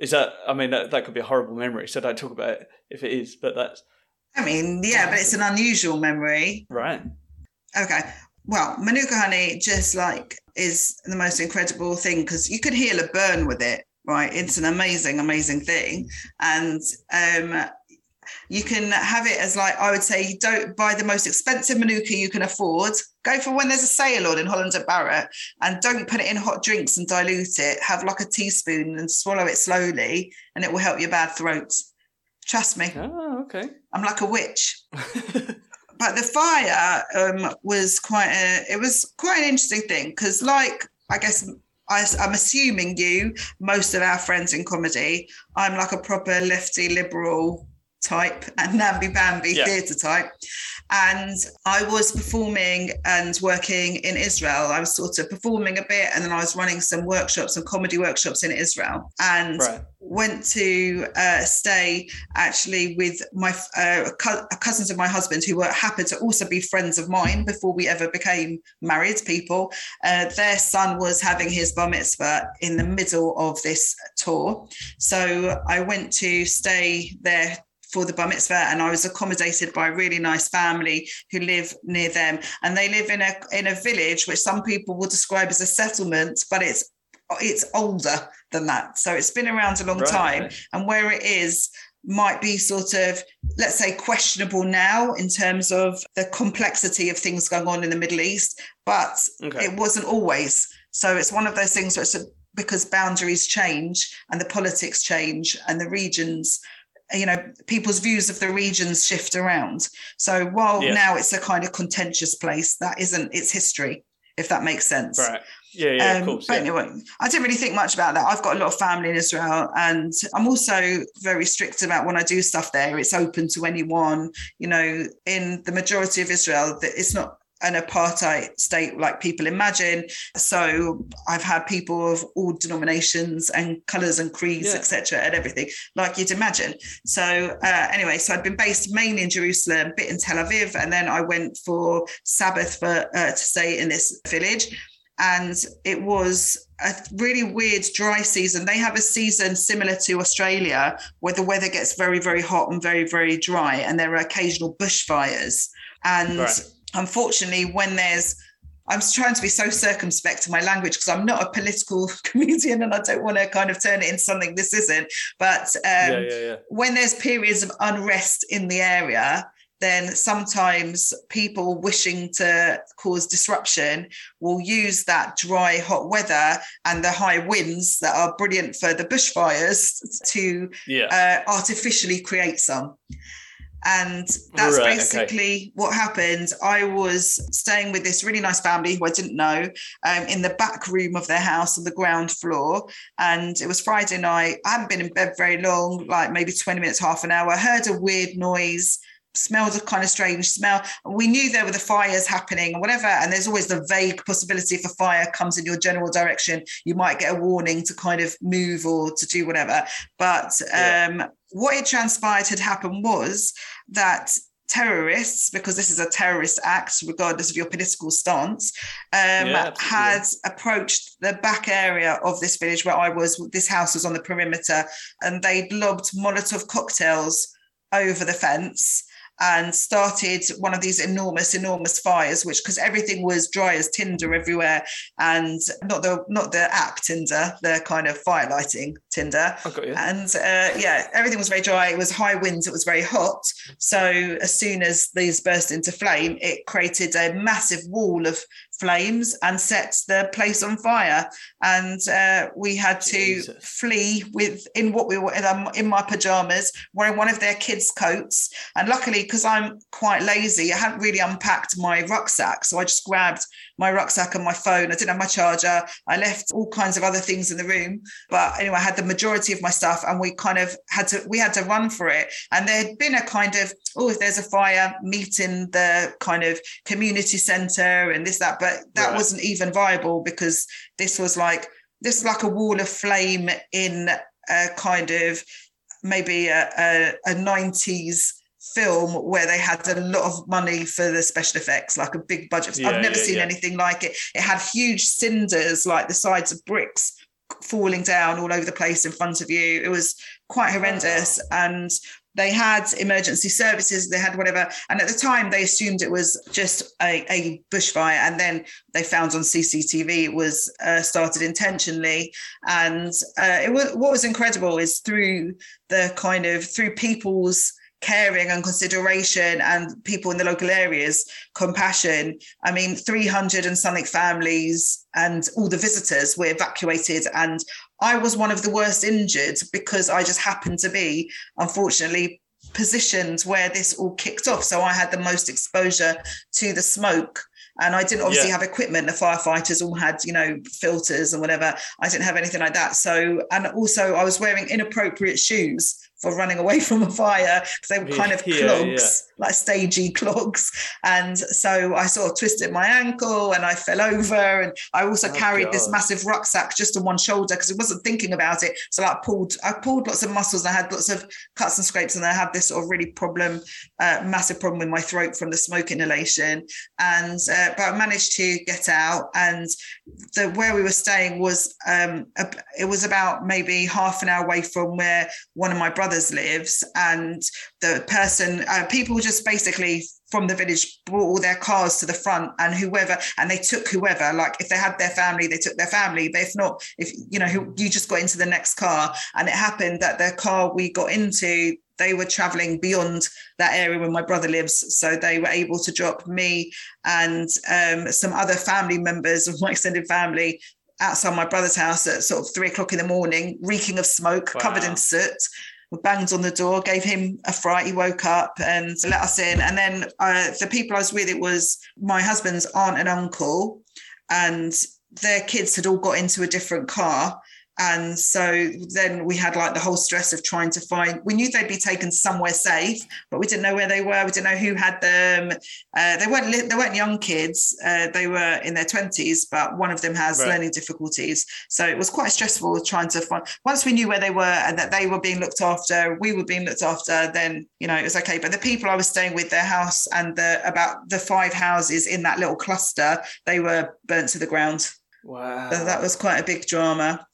Is that? I mean, that, that could be a horrible memory. So don't talk about it if it is. But that's. I mean, yeah, but it's an unusual memory. Right. Okay. Well, Manuka honey just like is the most incredible thing because you could heal a burn with it. Right. It's an amazing, amazing thing. And um, you can have it as like I would say, don't buy the most expensive manuka you can afford. Go for when there's a sale on in Holland & Barrett, and don't put it in hot drinks and dilute it. Have like a teaspoon and swallow it slowly, and it will help your bad throat. Trust me. Oh, okay. I'm like a witch. but the fire um, was quite a it was quite an interesting thing because like i guess I, am assuming you most of our friends in comedy i'm like a proper lefty liberal type and namby bamby yeah. theatre type. And I was performing and working in Israel. I was sort of performing a bit, and then I was running some workshops, some comedy workshops in Israel, and right. went to uh, stay actually with my uh, cousins of my husband who were happened to also be friends of mine before we ever became married people. Uh, their son was having his bar mitzvah in the middle of this tour, so I went to stay there for the bar mitzvah and I was accommodated by a really nice family who live near them and they live in a in a village which some people will describe as a settlement but it's it's older than that so it's been around a long right. time and where it is might be sort of let's say questionable now in terms of the complexity of things going on in the Middle East but okay. it wasn't always so it's one of those things where it's a, because boundaries change and the politics change and the regions you know people's views of the regions shift around so while now it's a kind of contentious place that isn't its history if that makes sense right yeah, yeah, um, of course. But yeah. anyway, I didn't really think much about that. I've got a lot of family in Israel, and I'm also very strict about when I do stuff there. It's open to anyone. You know, in the majority of Israel, that it's not an apartheid state like people imagine. So I've had people of all denominations and colours and creeds, yeah. etc., and everything like you'd imagine. So uh, anyway, so I'd been based mainly in Jerusalem, bit in Tel Aviv, and then I went for Sabbath for uh, to stay in this village. And it was a really weird dry season. They have a season similar to Australia where the weather gets very, very hot and very, very dry, and there are occasional bushfires. And right unfortunately, when there's I'm trying to be so circumspect to my language because I'm not a political comedian and I don't want to kind of turn it into something this isn't. But um, yeah, yeah, yeah. when there's periods of unrest in the area, then sometimes people wishing to cause disruption will use that dry, hot weather and the high winds that are brilliant for the bushfires to uh, artificially create some. And that's right, basically okay. what happened. I was staying with this really nice family who I didn't know um, in the back room of their house on the ground floor. And it was Friday night. I hadn't been in bed very long, like maybe 20 minutes, half an hour. I heard a weird noise smelled a kind of strange smell. We knew there were the fires happening or whatever. And there's always the vague possibility if a fire comes in your general direction, you might get a warning to kind of move or to do whatever. But um, yeah. what it transpired had happened was that terrorists, because this is a terrorist act, regardless of your political stance, um, yeah, had approached the back area of this village where I was. This house was on the perimeter, and they'd lobbed Molotov cocktails over the fence and started one of these enormous, enormous fires, which because everything was dry as tinder everywhere, and not the not the app Tinder, the kind of fire lighting Tinder. And uh, yeah, everything was very dry. It was high winds. It was very hot. So as soon as these burst into flame, it created a massive wall of flames and set the place on fire. And uh, we had to Jesus. flee with in what we were in, um, in my pajamas, wearing one of their kids' coats. And luckily, because I'm quite lazy, I hadn't really unpacked my rucksack, so I just grabbed my rucksack and my phone. I didn't have my charger. I left all kinds of other things in the room. But anyway, I had the majority of my stuff and we kind of had to we had to run for it. And there'd been a kind of, oh, if there's a fire, meet in the kind of community centre and this, that. But that right. wasn't even viable because this was like this is like a wall of flame in a kind of maybe a, a, a 90s film where they had a lot of money for the special effects, like a big budget. Yeah, I've never yeah, seen yeah. anything like it. It had huge cinders, like the sides of bricks, falling down all over the place in front of you. It was quite horrendous. Wow. And they had emergency services, they had whatever. And at the time, they assumed it was just a, a bushfire. And then they found on CCTV it was uh, started intentionally. And uh, it was, what was incredible is through the kind of, through people's caring and consideration and people in the local areas compassion i mean 300 and something families and all the visitors were evacuated and i was one of the worst injured because i just happened to be unfortunately positioned where this all kicked off so i had the most exposure to the smoke and I didn't obviously yeah. have equipment. The firefighters all had, you know, filters and whatever. I didn't have anything like that. So, and also I was wearing inappropriate shoes for running away from a fire because they were kind of yeah, clogs, yeah. like stagey clogs. And so I sort of twisted my ankle and I fell over. And I also oh, carried God. this massive rucksack just on one shoulder because I wasn't thinking about it. So I pulled, I pulled lots of muscles. I had lots of cuts and scrapes, and I had this sort of really problem, uh, massive problem with my throat from the smoke inhalation. And uh, but I managed to get out. And the where we were staying was um, a, it was about maybe half an hour away from where one of my brothers brothers lives and the person uh, people just basically from the village brought all their cars to the front and whoever and they took whoever like if they had their family they took their family but if not if you know you just got into the next car and it happened that the car we got into they were traveling beyond that area where my brother lives so they were able to drop me and um, some other family members of my extended family outside my brother's house at sort of three o'clock in the morning reeking of smoke wow. covered in soot banged on the door, gave him a fright. He woke up and let us in. And then uh, the people I was with, it was my husband's aunt and uncle, and their kids had all got into a different car. And so then we had like the whole stress of trying to find, we knew they'd be taken somewhere safe, but we didn't know where they were. We didn't know who had them. Uh, they weren't, they weren't young kids. Uh, they were in their twenties, but one of them has right. learning difficulties. So it was quite stressful trying to find, once we knew where they were and that they were being looked after, we were being looked after, then, you know, it was okay. But the people I was staying with, their house and the, about the five houses in that little cluster, they were burnt to the ground. Wow. So that was quite a big drama.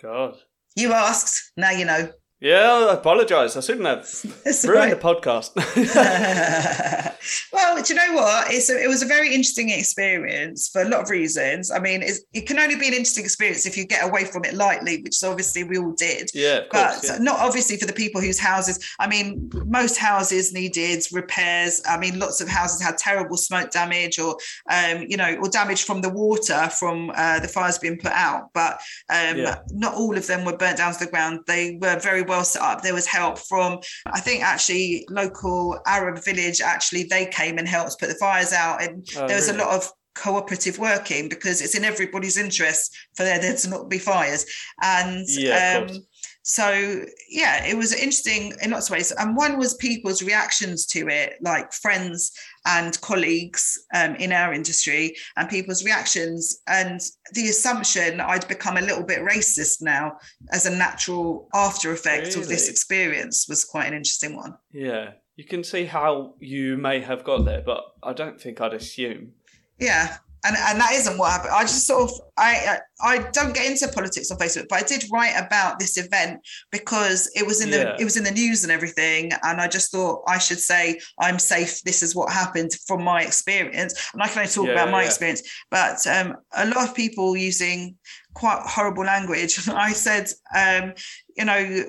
God. You asked, now you know. Yeah, I apologise. I shouldn't have It's ruined right. the podcast. well, do you know what? It's a, it was a very interesting experience for a lot of reasons. I mean, it's, it can only be an interesting experience if you get away from it lightly, which obviously we all did. yeah, of But course. yeah. not obviously for the people whose houses. I mean, most houses needed repairs. I mean, lots of houses had terrible smoke damage, or um, you know, or damage from the water from uh, the fires being put out. But um, Yeah. not all of them were burnt down to the ground. They were very well set up. There was help from, I think, actually local Arab village. Actually, they came and helped put the fires out, and Oh, there was really? a lot of cooperative working because it's in everybody's interest for there, there to not be fires and Yeah, um, so yeah it was interesting in lots of ways and one was people's reactions to it like friends and colleagues um, in our industry and people's reactions and the assumption i'd become a little bit racist now as a natural after effect of this experience was quite an interesting one Yeah, you can see how you may have got there, but I don't think I'd assume. Yeah. And, and that isn't what happened. I just sort of I I don't get into politics on Facebook, but I did write about this event because it was in the Yeah. it was in the news and everything, and I just thought I should say I'm safe. This is what happened from my experience, and I can only talk Yeah, about my yeah. experience. But um, a lot of people using quite horrible language. I said, um, you know,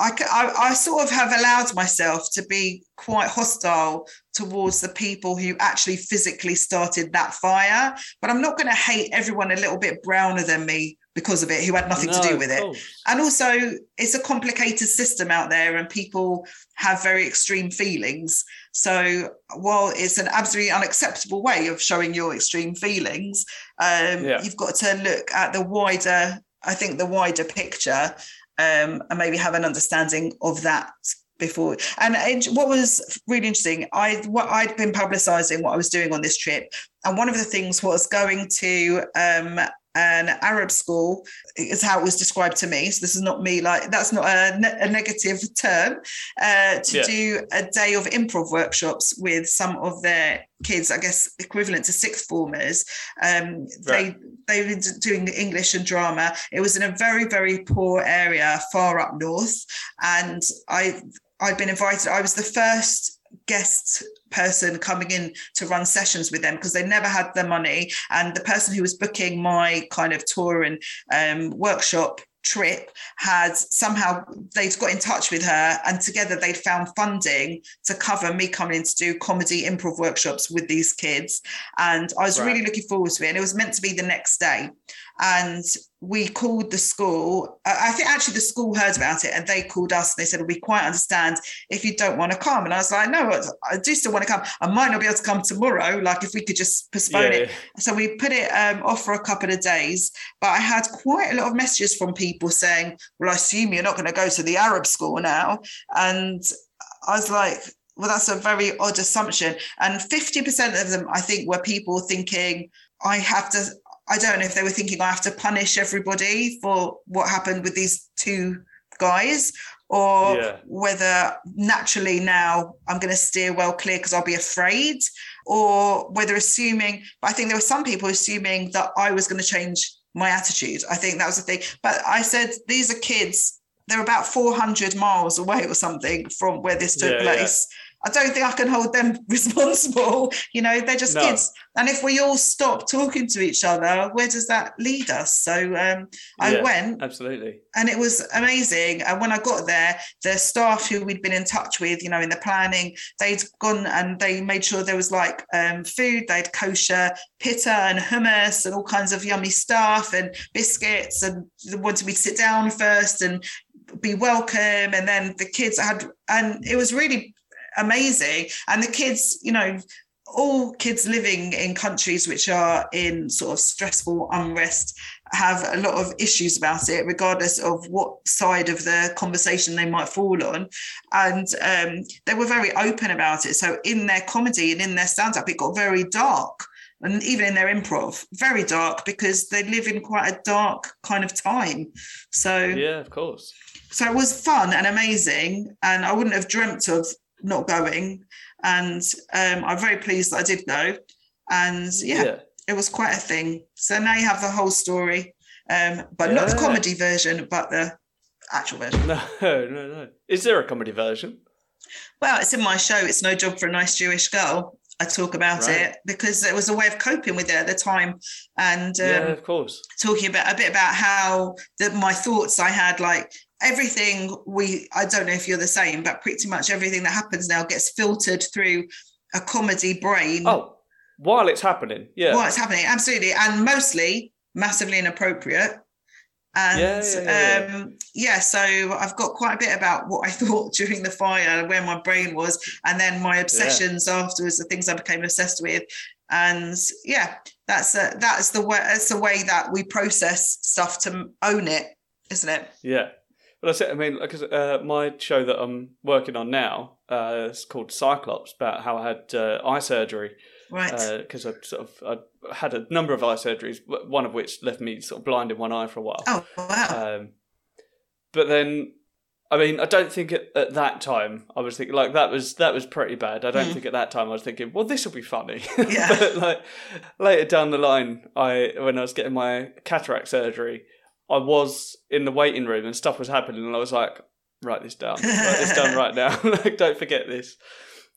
I, I, I sort of have allowed myself to be quite hostile towards the people who actually physically started that fire. But I'm not going to hate everyone a little bit browner than me because of it, who had nothing to do with it. And also, it's a complicated system out there, and people have very extreme feelings. So, while it's an absolutely unacceptable way of showing your extreme feelings, um, Yeah. you've got to look at the wider, I think, the wider picture, um, and maybe have an understanding of that before. And it, what was really interesting, I what I'd been publicising what I was doing on this trip, and one of the things was going to um, an Arab school is how it was described to me. So this is not me like that's not a, ne- a negative term. Uh, to Yeah. do a day of improv workshops with some of their kids, I guess equivalent to sixth formers. Um, Right. They they were doing English and drama. It was in a very very poor area far up north, and I I'd been invited. I was the first guest person coming in to run sessions with them because they never had the money. And the person who was booking my kind of tour and um, workshop trip had somehow they'd got in touch with her and together they'd found funding to cover me coming in to do comedy improv workshops with these kids. And i was Right. really looking forward to it and it was meant to be the next day and we called the school i think actually the school heard about it and they called us and they said we quite understand if you don't want to come. And i was like no i do still want to come. I might not be able to come tomorrow like if we could just postpone Yeah, it so we put it um, off for a couple of days but i had quite a lot of messages from people saying well i assume you're not going to go to the arab school now. And i was like well that's a very odd assumption. And 50% of them i think were people thinking i have to i don't know if they were thinking oh, i have to punish everybody for what happened with these two guys or Yeah. whether naturally now i'm going to steer well clear because i'll be afraid or whether assuming but i think there were some people assuming that i was going to change my attitude i think that was the thing but i said these are kids they're about 400 miles away or something from where this took Yeah, yeah. I don't think i can hold them responsible you know they're just No. kids and if we all stop talking to each other where does that lead us so um, i Yeah. went Absolutely. and it was amazing. And when I got there, the staff who we'd been in touch with, you know, in the planning, they'd gone and they made sure there was like um, food. They had kosher pitta and hummus and all kinds of yummy stuff and biscuits. And they wanted me to sit down first and be welcome. And then the kids had, and it was really amazing. And the kids, you know, all kids living in countries which are in sort of stressful unrest have a lot of issues about it, regardless of what side of the conversation they might fall on. And um, they were very open about it. So in their comedy and in their stand-up, it got very dark. And even in their improv, very dark because they live in quite a dark kind of time. So Yeah, of course. so it was fun and amazing and i wouldn't have dreamt of not going and um, i'm very pleased that i did go and yeah, it was quite a thing so now you have the whole story um, but not the comedy version but the actual version. No, no, no. Is there a comedy version? Well, it's in my show. It's no job for a nice Jewish girl. I talk about Right. it because it was a way of coping with it at the time, and um, yeah, of course. talking about a bit about how the, my thoughts I had, like everything we. I don't know if you're the same, but pretty much everything that happens now gets filtered through a comedy brain. Oh, while it's happening, yeah. while it's happening absolutely and mostly massively inappropriate and Yeah, yeah, yeah, um yeah so i've got quite a bit about what i thought during the fire where my brain was and then my obsessions afterwards the things i became obsessed with and yeah that's a, that's the way that's the way that we process stuff to own it isn't it Yeah. Well, that's it. I mean, because uh, my show that I'm working on now uh, is called Cyclops, about how I had uh, eye surgery right because I sort of I had a number of eye surgeries, one of which left me sort of blind in one eye for a while. oh wow Um, but then, I mean, I don't think at, at that time I was thinking like that was that was pretty bad. I don't Mm. think at that time I was thinking, well, this will be funny. Yeah. but like later down the line, I when I was getting my cataract surgery, I was in the waiting room and stuff was happening, and I was like, write this down, write this down right now. like, don't forget this.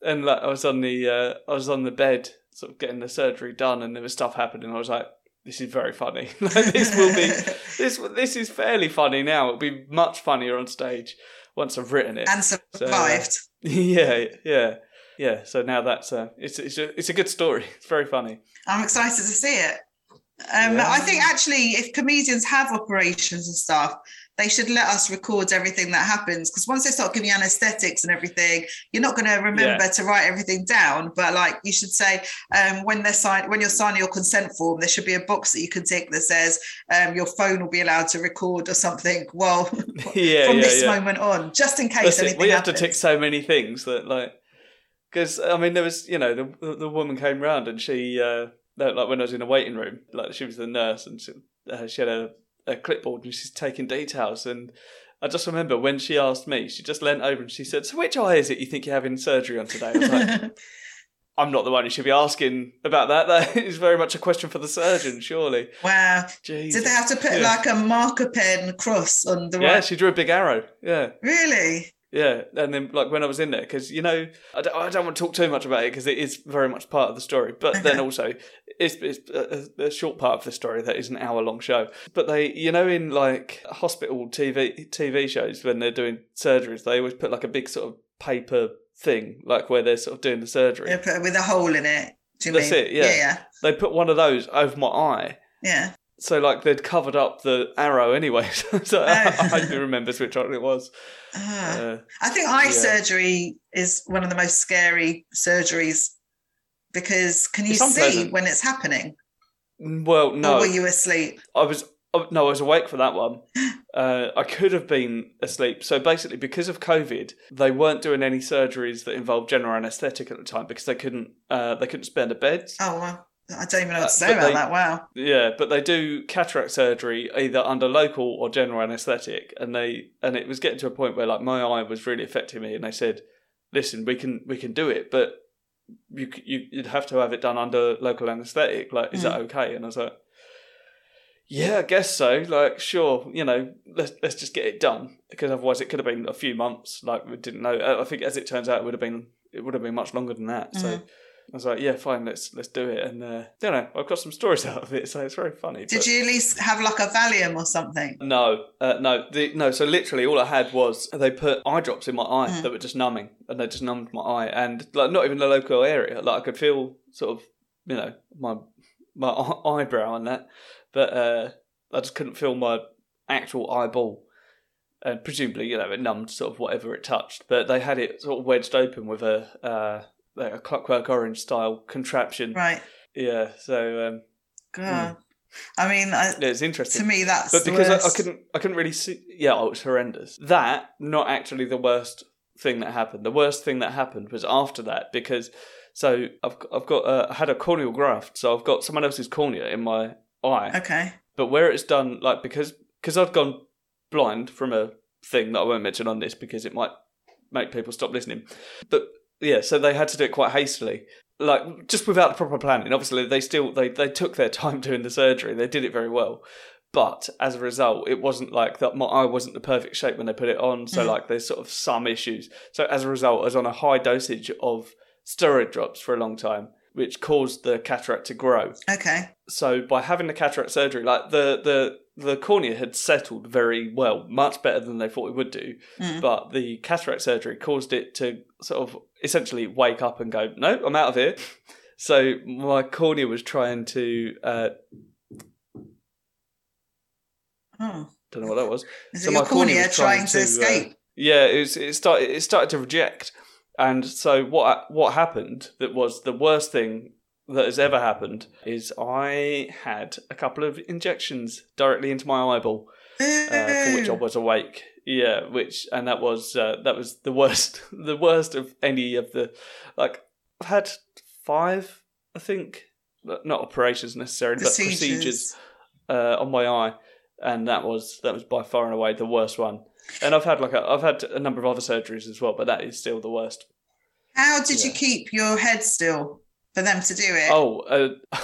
And like I was on the uh, I was on the bed, sort of getting the surgery done, and there was stuff happening. I was like, this is very funny. like, this will be this this is fairly funny now. It'll be much funnier on stage once I've written it. and survived yeah, yeah, yeah. So now that's uh, it's it's a, it's a good story. It's very funny. I'm excited to see it. Um, Yeah. I think actually, if comedians have operations and stuff, they should let us record everything that happens because once they start giving you anesthetics and everything, you're not going to remember to write everything down. But like you should say, um, when they're sign- when you're signing your consent form, there should be a box that you can tick that says um, your phone will be allowed to record or something. Well, yeah, from yeah, this yeah. moment on, just in case That's it. anything We have to tick so many things that like because I mean there was you know the the, the woman came round and she uh, like when I was in a waiting room like she was the nurse and she, uh, she had a, a clipboard and she's taking details and. I just remember when she asked me, she just leant over and she said, "So which eye is it you think you're having surgery on today?" I was like, I'm not the one who should be asking about that. That is very much a question for the surgeon, surely. wow. Jesus. Did they have to put Yeah. like a marker pen cross on the Yeah, right? she drew a big arrow. Yeah, Really? yeah. And then, like, when I was in there, because, you know, I don't, I don't want to talk too much about it because it is very much part of the story. But then also, it's, it's a, a short part of the story that is an hour long show. But they, you know, in like hospital TV, TV shows, when they're doing surgeries, they always put like a big sort of paper thing, like where they're sort of doing the surgery. Yeah, put- with a hole in it. Do you That's mean? it, yeah. Yeah, yeah. They put one of those over my eye. Yeah. So like they'd covered up the arrow anyway. so I, Oh. I hope you remembers which one it was. Ah. Uh, I think eye yeah. surgery is one of the most scary surgeries because can you It's see unpleasant. when it's happening? well, no, Or were you asleep? I was oh, no, I was awake for that one. Uh, I could have been asleep. So basically, because of COVID, they weren't doing any surgeries that involved general anaesthetic at the time because they couldn't uh, they couldn't spare the beds. Oh, well, I don't even know Uh, what to say but about they- that. Wow. Yeah, but they do cataract surgery either under local or general anaesthetic, and they and it was getting to a point where like my eye was really affecting me, and they said, "Listen, we can we can do it, but you you you'd have to have it done under local anaesthetic. Like, is that okay?" And I was like, "Yeah, I guess so. Like, sure, you know, let's let's just get it done because otherwise it could have been a few months. Like, we didn't know. Uh, I think as it turns out, it would have been it would have been much longer than that. So." I was like, yeah, fine, let's let's do it, and uh, don't know, I've got some stories out of it, so it's very funny. Did but- you at least have like a Valium or something? No, uh, no, the, no. So literally, all I had was they put eye drops in my eye Mm. that were just numbing, and they just numbed my eye, and like not even the local area. Like I could feel sort of, you know, my my eyebrow and that, but uh, I just couldn't feel my actual eyeball. And presumably, you know, it numbed sort of whatever it touched. But they had it sort of wedged open with a uh, like a Clockwork Orange style contraption. Right. Yeah, so um, God. I mean, I, it's interesting. to me, that's but because I, I couldn't i couldn't really see yeah oh, it was horrendous that not actually the worst thing that happened the worst thing that happened was after that because so i've, I've got uh, i had a corneal graft so i've got someone else's cornea in my eye Okay. but where it's done like because because i've gone blind from a thing that i won't mention on this because it might make people stop listening but yeah so they had to do it quite hastily like just without the proper planning obviously they still they, they took their time doing the surgery they did it very well But as a result, it wasn't like that. My eye wasn't the perfect shape when they put it on. So Mm. like, there's sort of some issues. So as a result, I was on a high dosage of steroid drops for a long time, which caused the cataract to grow. Okay. So by having the cataract surgery, like the the the cornea had settled very well, much better than they thought it would do. Mm. But the cataract surgery caused it to sort of essentially wake up and go, "No, I'm out of here." So my cornea was trying to uh, Oh. don't know what that was. Is So it your my cornea cornea trying, trying to, uh, escape? Yeah, it was, it started it started to reject, and so what what happened that was the worst thing that has ever happened is I had a couple of injections directly into my eyeball uh, for which I was awake. Yeah, which and that was uh, that was the worst the worst of any of the like I've had five I think not operations necessarily but procedures uh, on my eye and that was that was by far and away the worst one. And I've had like a, I've had a number of other surgeries as well, but that is still the worst. How did you keep your head still for them to do it? Oh, uh,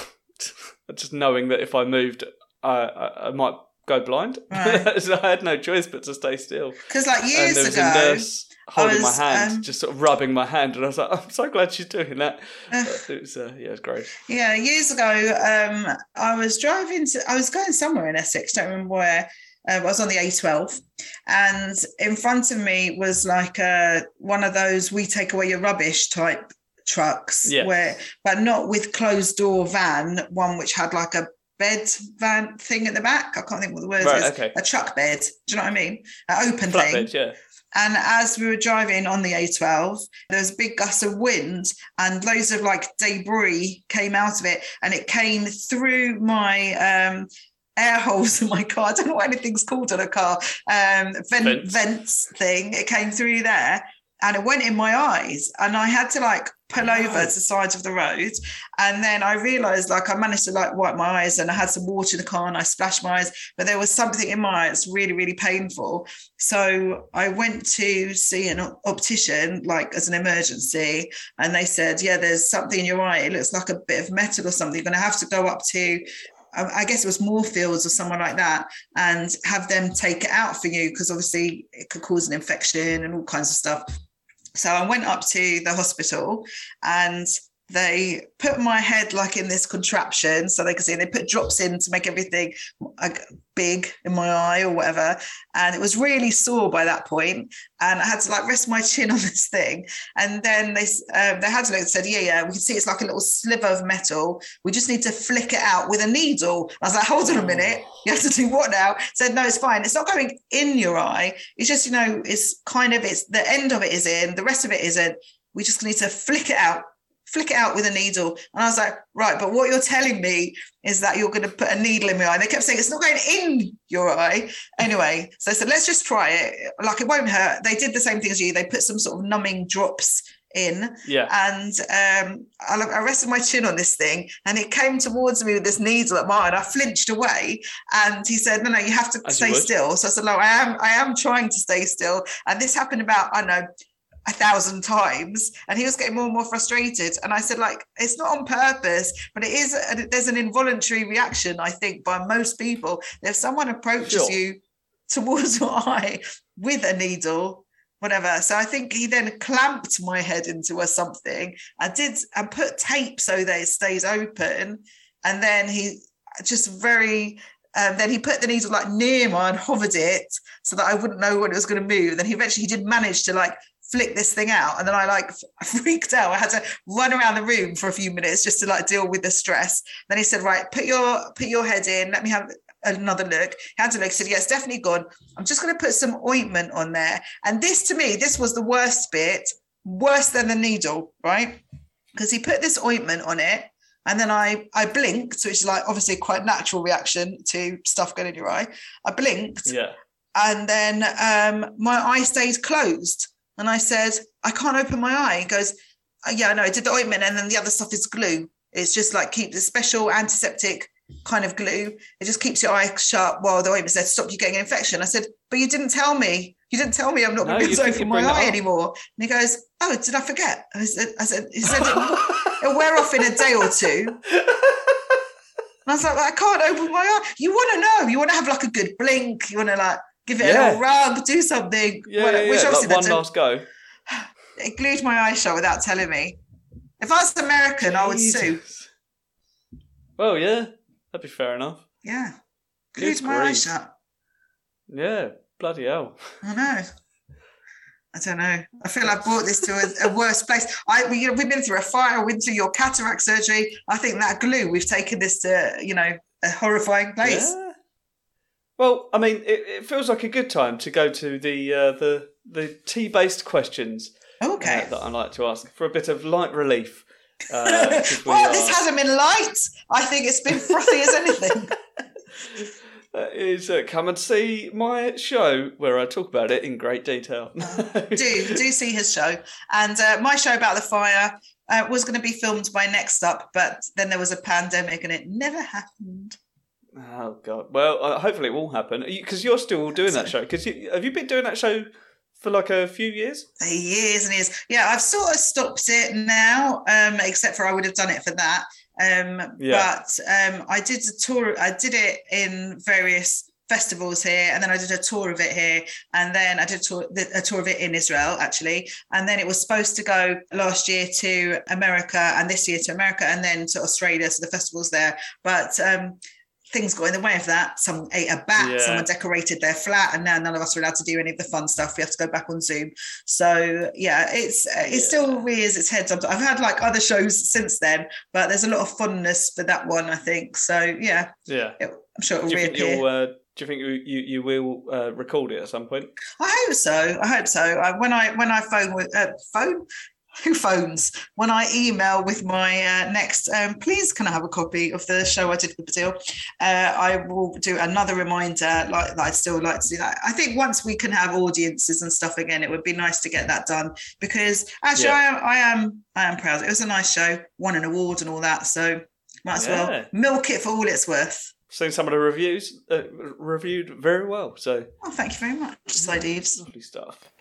just knowing that if I moved, I, I, I might go blind. Right. so I had no choice but to stay still. Because like and years there was ago, a nurse holding was, my hand, um, just sort of rubbing my hand, and I was like, "I'm so glad she's doing that." But it was, uh, yeah, it was great. Yeah, years ago, um, I was driving to, I was going somewhere in Essex, don't remember where. Uh, I was on the A12, and in front of me was like uh, one of those we take away your rubbish type trucks, Yeah. where, but not with closed door van, one which had like a bed van thing at the back. I can't think what the word Right, is. okay. A truck bed. Do you know what I mean? An open thing. Flatbed, yeah. And as we were driving on the A12, there was a big gust of wind and loads of like debris came out of it. And it came through my um, air holes in my car. I don't know what anything's called on a car. Um, vent, Vents. vents thing. It came through there and it went in my eyes. And I had to like pull over to the side of the road. And then I realized like I managed to like wipe my eyes and I had some water in the car and I splashed my eyes, but there was something in my eyes really, really painful. So I went to see an optician, like as an emergency, and they said, Yeah, there's something in your eye. It looks like a bit of metal or something. You're going to have to go up to, I guess it was Moorfields or someone like that, and have them take it out for you because obviously it could cause an infection and all kinds of stuff. So I went up to the hospital and they put my head like in this contraption so they could see they put drops in to make everything like big in my eye or whatever. And it was really sore by that point and i had to like rest my chin on this thing. And then they um, they had to look and said yeah yeah we can see it's like a little sliver of metal. We just need to flick it out with a needle. I was like hold on a minute. You have to do what now? Said no it's fine. It's not going in your eye. It's just you know it's kind of it's the end of it is in the rest of it isn't. We just need to flick it out flick it out with a needle. And I was like, right, but what you're telling me is that you're going to put a needle in my eye. And they kept saying it's not going in your eye. Anyway, so I said, let's just try it. Like it won't hurt. They did the same thing as you. They put some sort of numbing drops in Yeah. and um, I, I rested my chin on this thing and it came towards me with this needle at my eye I flinched away and he said no no you have to As stay still so I said no I am I am trying to stay still and this happened about I don't know a thousand times and he was getting more and more frustrated and i said like it's not on purpose but it is there's an involuntary reaction i think by most people if someone approaches Sure. you towards your eye with a needle whatever so i think he then clamped my head into a something i did and put tape so that it stays open and then he just very um, then he put the needle like near mine, hovered it so that I wouldn't know when it was going to move. Then he eventually he did manage to like flick this thing out, and then I like freaked out. I had to run around the room for a few minutes just to like deal with the stress. Then he said, "Right, put your put your head in. Let me have another look." He had to look. He said, "Yeah, it's definitely gone. I'm just going to put some ointment on there." And this to me, this was the worst bit, worse than the needle, right? Because he put this ointment on it. And then I I blinked, which is like obviously quite natural reaction to stuff going in your eye. I blinked, Yeah. and then um, my eye stayed closed. And I said, I can't open my eye. He goes, "Uh, Yeah, no, I did the ointment, and then the other stuff is glue. It's just like keep the special antiseptic kind of glue. It just keeps your eye shut while the ointment said stop you getting an infection. I said, But you didn't tell me. You didn't tell me I'm not No, going to be able to open my eye anymore. And he goes, Oh, did I forget? I said, I said, he said, it, it'll wear off in a day or two. And I was like, I can't open my eye. You want to know? You want to have like a good blink. You want to like give it yeah. a little rub, do something. Yeah, well, yeah, which yeah. Like one last go. It glued my eyes shut without telling me. If I was American. I would sue. Well, yeah, that'd be fair enough. Yeah, glued my eyes shut. Yeah, bloody hell. I know. I don't know. I feel I've brought this to a, a worse place. I, we, have been through a fire, we've been through your cataract surgery. I think that glue, we've taken this to, you know, a horrifying place. Yeah. Well, I mean, it, it, feels like a good time to go to the uh, the the tea based questions. Okay. Uh, that I like to ask for a bit of light relief. Uh, well, this hasn't been light. I think it's been frothy as anything. is uh, come and see my show where I talk about it in great detail. do do see his show and uh, my show about the fire uh, was going to be filmed by Next Up, but then there was a pandemic and it never happened. Oh god! Well, uh, hopefully it will happen because you, are still doing that show. Because have you been doing that show for like a few years? Years and years. Yeah, I've sort of stopped it now, um, except for I would have done it for that. Um, yeah. But um, I did a tour. I did it in various festivals here, and then I did a tour of it here, and then I did a tour, a tour of it in Israel actually, and then it was supposed to go last year to America and this year to America, and then to Australia. So the festivals there, but. Um, things got in the way of that. Some ate a bat, yeah. someone decorated their flat, and now none of us are allowed to do any of the fun stuff. We have to go back on Zoom. So yeah, it's it yeah. still rears its head. I've had like other shows since then, but there's a lot of fondness for that one. I think so. Yeah, yeah, it, I'm sure it'll do reappear. Uh, do you think you you, you will uh, record it at some point? I hope so. I hope so. I, when I when I phone with uh, phone who phones when I email with my uh, next, um, please can I have a copy of the show I did with Badil? Uh, I will do another reminder, like I'd still like to do that. I think once we can have audiences and stuff again, it would be nice to get that done because actually yeah. I, am, I am, I am proud. It was a nice show, won an award and all that. So might as yeah. well milk it for all it's worth. Seen some of the reviews uh, reviewed very well. So, oh, thank you very much, Si Deaves. Lovely stuff.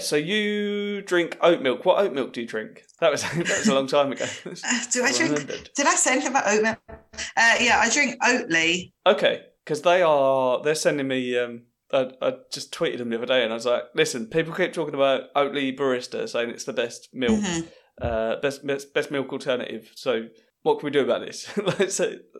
So you drink oat milk. What oat milk do you drink? That was that was a long time ago. uh, do I drink? Did I say anything about oat milk? Uh, yeah, I drink Oatly. Okay, because they are they're sending me. Um, I, I, just tweeted them the other day, and I was like, "Listen, people keep talking about Oatly Barista, saying it's the best milk, mm-hmm. uh, best, best best milk alternative. So what can we do about this? like,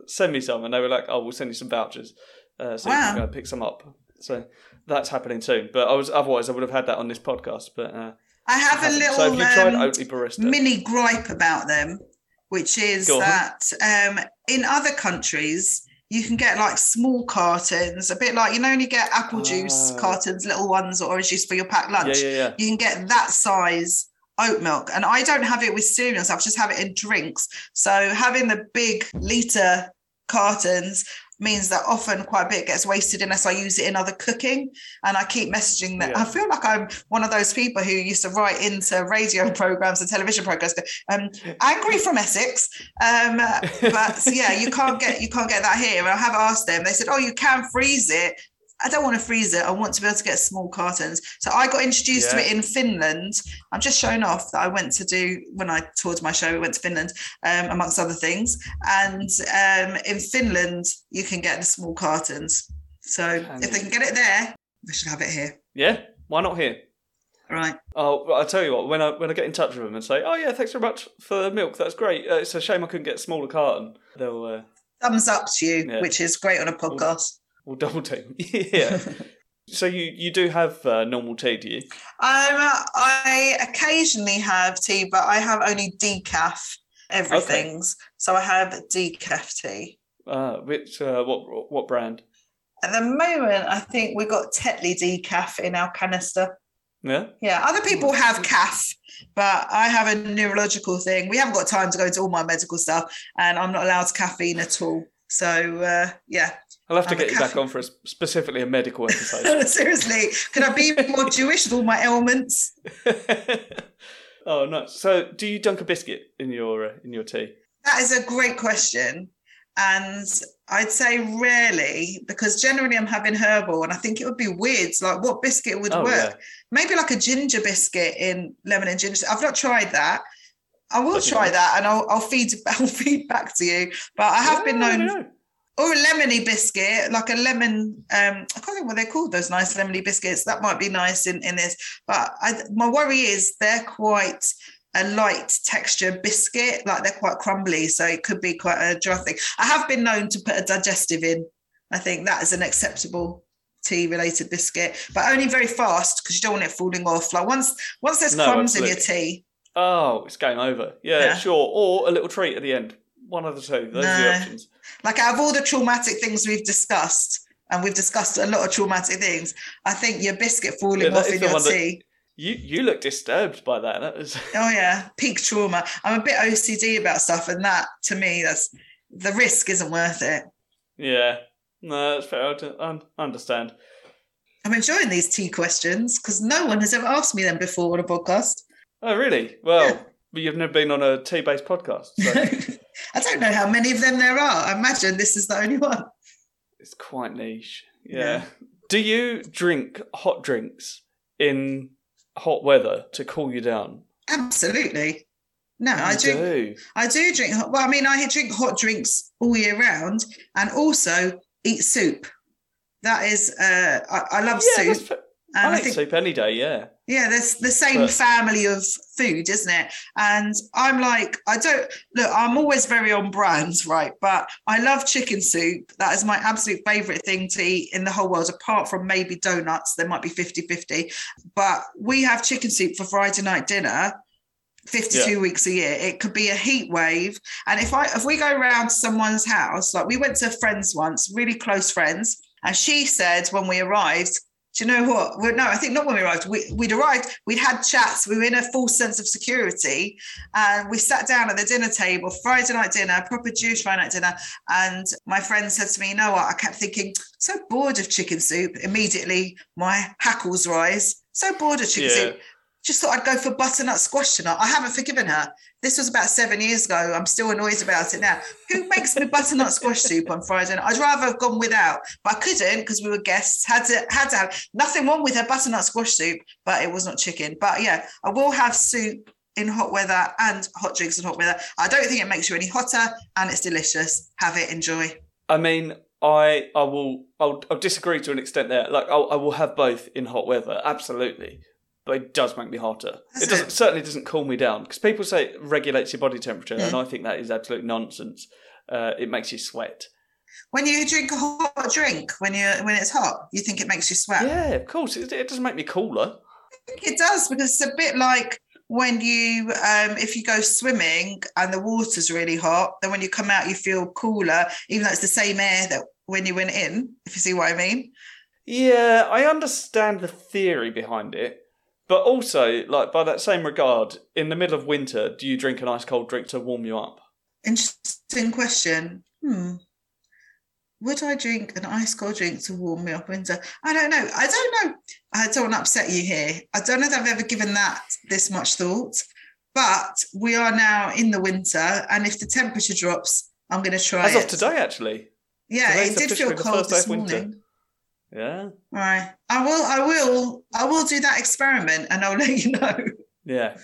send me some." And they were like, "Oh, we'll send you some vouchers, uh, so wow. you can go pick some up." So that's happening soon. But I was otherwise I would have had that on this podcast. But uh, I have a little so have um, Oatly Barista? mini gripe about them, which is that um, in other countries you can get like small cartons, a bit like you know when you get apple juice uh, cartons, little ones, or orange juice for your packed lunch. Yeah, yeah, yeah. You can get that size oat milk, and I don't have it with cereals. I just have it in drinks. So having the big liter cartons means that often quite a bit gets wasted unless I use it in other cooking. And I keep messaging that. Yeah. I feel like I'm one of those people who used to write into radio programs and television programs, um, angry from Essex. Um, but yeah, you can't get you can't get that here. And I have asked them. They said, "Oh, you can freeze it." I don't want to freeze it. I want to be able to get small cartons. So I got introduced yeah. to it in Finland. I'm just showing off that I went to do when I toured my show. We went to Finland, um, amongst other things. And um, in Finland, you can get the small cartons. So if they can get it there, we should have it here. Yeah, why not here? Right. Oh, I'll tell you what. When I when I get in touch with them and say, "Oh yeah, thanks very much for the milk. That's great. Uh, it's a shame I couldn't get a smaller carton." They'll uh, thumbs up to you, yeah. which is great on a podcast. Or double team. yeah. so you you do have uh, normal tea, do you? Um, I occasionally have tea, but I have only decaf everything's. Okay. So I have decaf tea. Uh, which uh, what what brand? At the moment, I think we got Tetley decaf in our canister. Yeah. Yeah. Other people have calf, but I have a neurological thing. We haven't got time to go into all my medical stuff, and I'm not allowed caffeine at all. So uh, yeah, I'll have to get you back on for a, specifically a medical episode. Seriously, can I be more Jewish with all my ailments? oh no! So, do you dunk a biscuit in your uh, in your tea? That is a great question, and I'd say rarely because generally I'm having herbal, and I think it would be weird. Like, what biscuit would oh, work? Yeah. Maybe like a ginger biscuit in lemon and ginger. I've not tried that. I will That'd try nice. that, and I'll, I'll feed I'll feed back to you. But I have been Yeah, me known, know. Or a lemony biscuit, like a lemon. Um, I can't think what they're called. Those nice lemony biscuits. That might be nice in in this. But I, my worry is they're quite a light texture biscuit, like they're quite crumbly, so it could be quite a dry thing. I have been known to put a digestive in. I think that is an acceptable tea related biscuit, but only very fast because you don't want it falling off. Like once once there's No, crumbs in your tea, Oh, it's game over. Yeah, Yeah. sure. Or a little treat at the end. One of the two. Those are the options. Like out of all the traumatic things we've discussed, and we've discussed a lot of traumatic things, I think your biscuit falling Yeah, off in your tea. You you look disturbed by that. That was Oh yeah, peak trauma. I'm a bit OCD about stuff, and that to me, that's the risk isn't worth it. yeah. No, that's fair. I understand. I'm enjoying these tea questions because no one has ever asked me them before on a podcast. Oh, really? Well, Yeah. but you've never been on a tea-based podcast, so I don't know how many of them there are. I imagine this is the only one. it's quite niche. Yeah. Yeah. Do you drink hot drinks in hot weather to cool you down? Absolutely. No, I You do. do. I do drink. hot- Well, I mean, I drink hot drinks all year round, and also eat soup. That is, uh, I, I love Yeah, soup, and I I think soup any day. Yeah. Yeah, there's the same But- family of food, isn't it? And I'm like, I don't look. I'm always very on brands, right? But I love chicken soup. That is my absolute favorite thing to eat in the whole world, apart from maybe donuts. There might be 50-50. But we have chicken soup for Friday night dinner. 52 weeks a year it could be a heat wave and if i if we go around to someone's house like we went to friends once really close friends and she said when we arrived do you know what? Well, no i think not when we arrived. We, we'd arrived we'd had chats we were in a full sense of security and we sat down at the dinner table friday night dinner proper jewish friday night dinner and my friend said to me you know what? I kept thinking so bored of chicken soup immediately my hackles rise. So bored of chicken Yeah. soup just thought I'd go for butternut squash tonight. I haven't forgiven her. This was about seven years ago. I'm still annoyed about it now. Who makes me butternut squash soup on Friday night? I'd rather have gone without, but I couldn't because we were guests. Had to had to have nothing wrong with her butternut squash soup, but it was not chicken. But yeah, I will have soup in hot weather and hot drinks in hot weather. I don't think it makes you any hotter, and it's delicious. Have it, enjoy. I mean, I I will I'll, I'll disagree to an extent there. Like I'll, I will have both in hot weather, absolutely, but it does make me hotter. It doesn't it? certainly doesn't cool me down because people say it regulates your body temperature, Yeah. and I think that is absolute nonsense. Uh, it makes you sweat. When you drink a hot drink when you when it's hot, you think it makes you sweat. Yeah, of course. It, it doesn't make me cooler. think it does because it's a bit like when you um if you go swimming and the water's really hot then when you come out you feel cooler even though it's the same air that when you went in if you see what i mean Yeah, I understand the theory behind it, but also, like by that same regard, in the middle of winter, do you drink an ice cold drink to warm you up? interesting question hmm would i drink an ice cold drink to warm me up in winter i don't know i don't know i don't want to upset you here i don't know if i've ever given that this much thought but we are now in the winter and if the temperature drops i'm going to try As it of today, actually. Yeah, Today's it did feel cold this morning. winter. Yeah, Right. I will I will I will do that experiment and I'll let you know. yeah.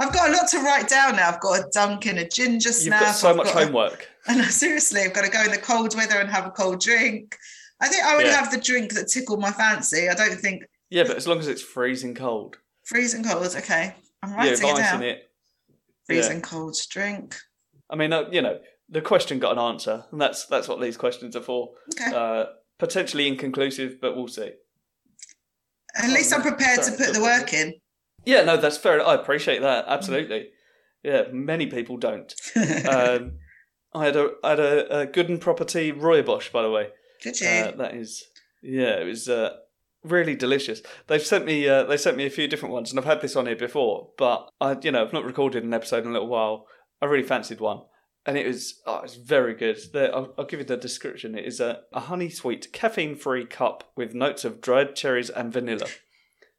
I've got a lot to write down now. I've got a Dunkin', a ginger You've snap. got so I've much got a- homework. and seriously, I've got to go in the cold weather and have a cold drink. I think I would Yeah. have the drink that tickled my fancy. I don't think Yeah, but as long as it's freezing cold. freezing cold. Okay. I'm writing with it down. it. Freezing cold drink. I mean, uh, you know, the question got an answer, and that's that's what these questions are for. Okay. Uh, potentially inconclusive, but we'll see. At least I'm prepared sorry, to put the work in. Yeah, no, that's fair. I appreciate that absolutely. Yeah, many people don't. Um, I had a I had a, a good and proper tea rooibos, by the way. Could you? Uh, that is, yeah, it was uh, really delicious. They've sent me uh, they sent me a few different ones, and I've had this on here before, but I you know I've not recorded an episode in a little while. I really fancied one, and it was oh, it's very good. The, I'll, I'll give you the description. It is a, a honey sweet caffeine free cup with notes of dried cherries and vanilla.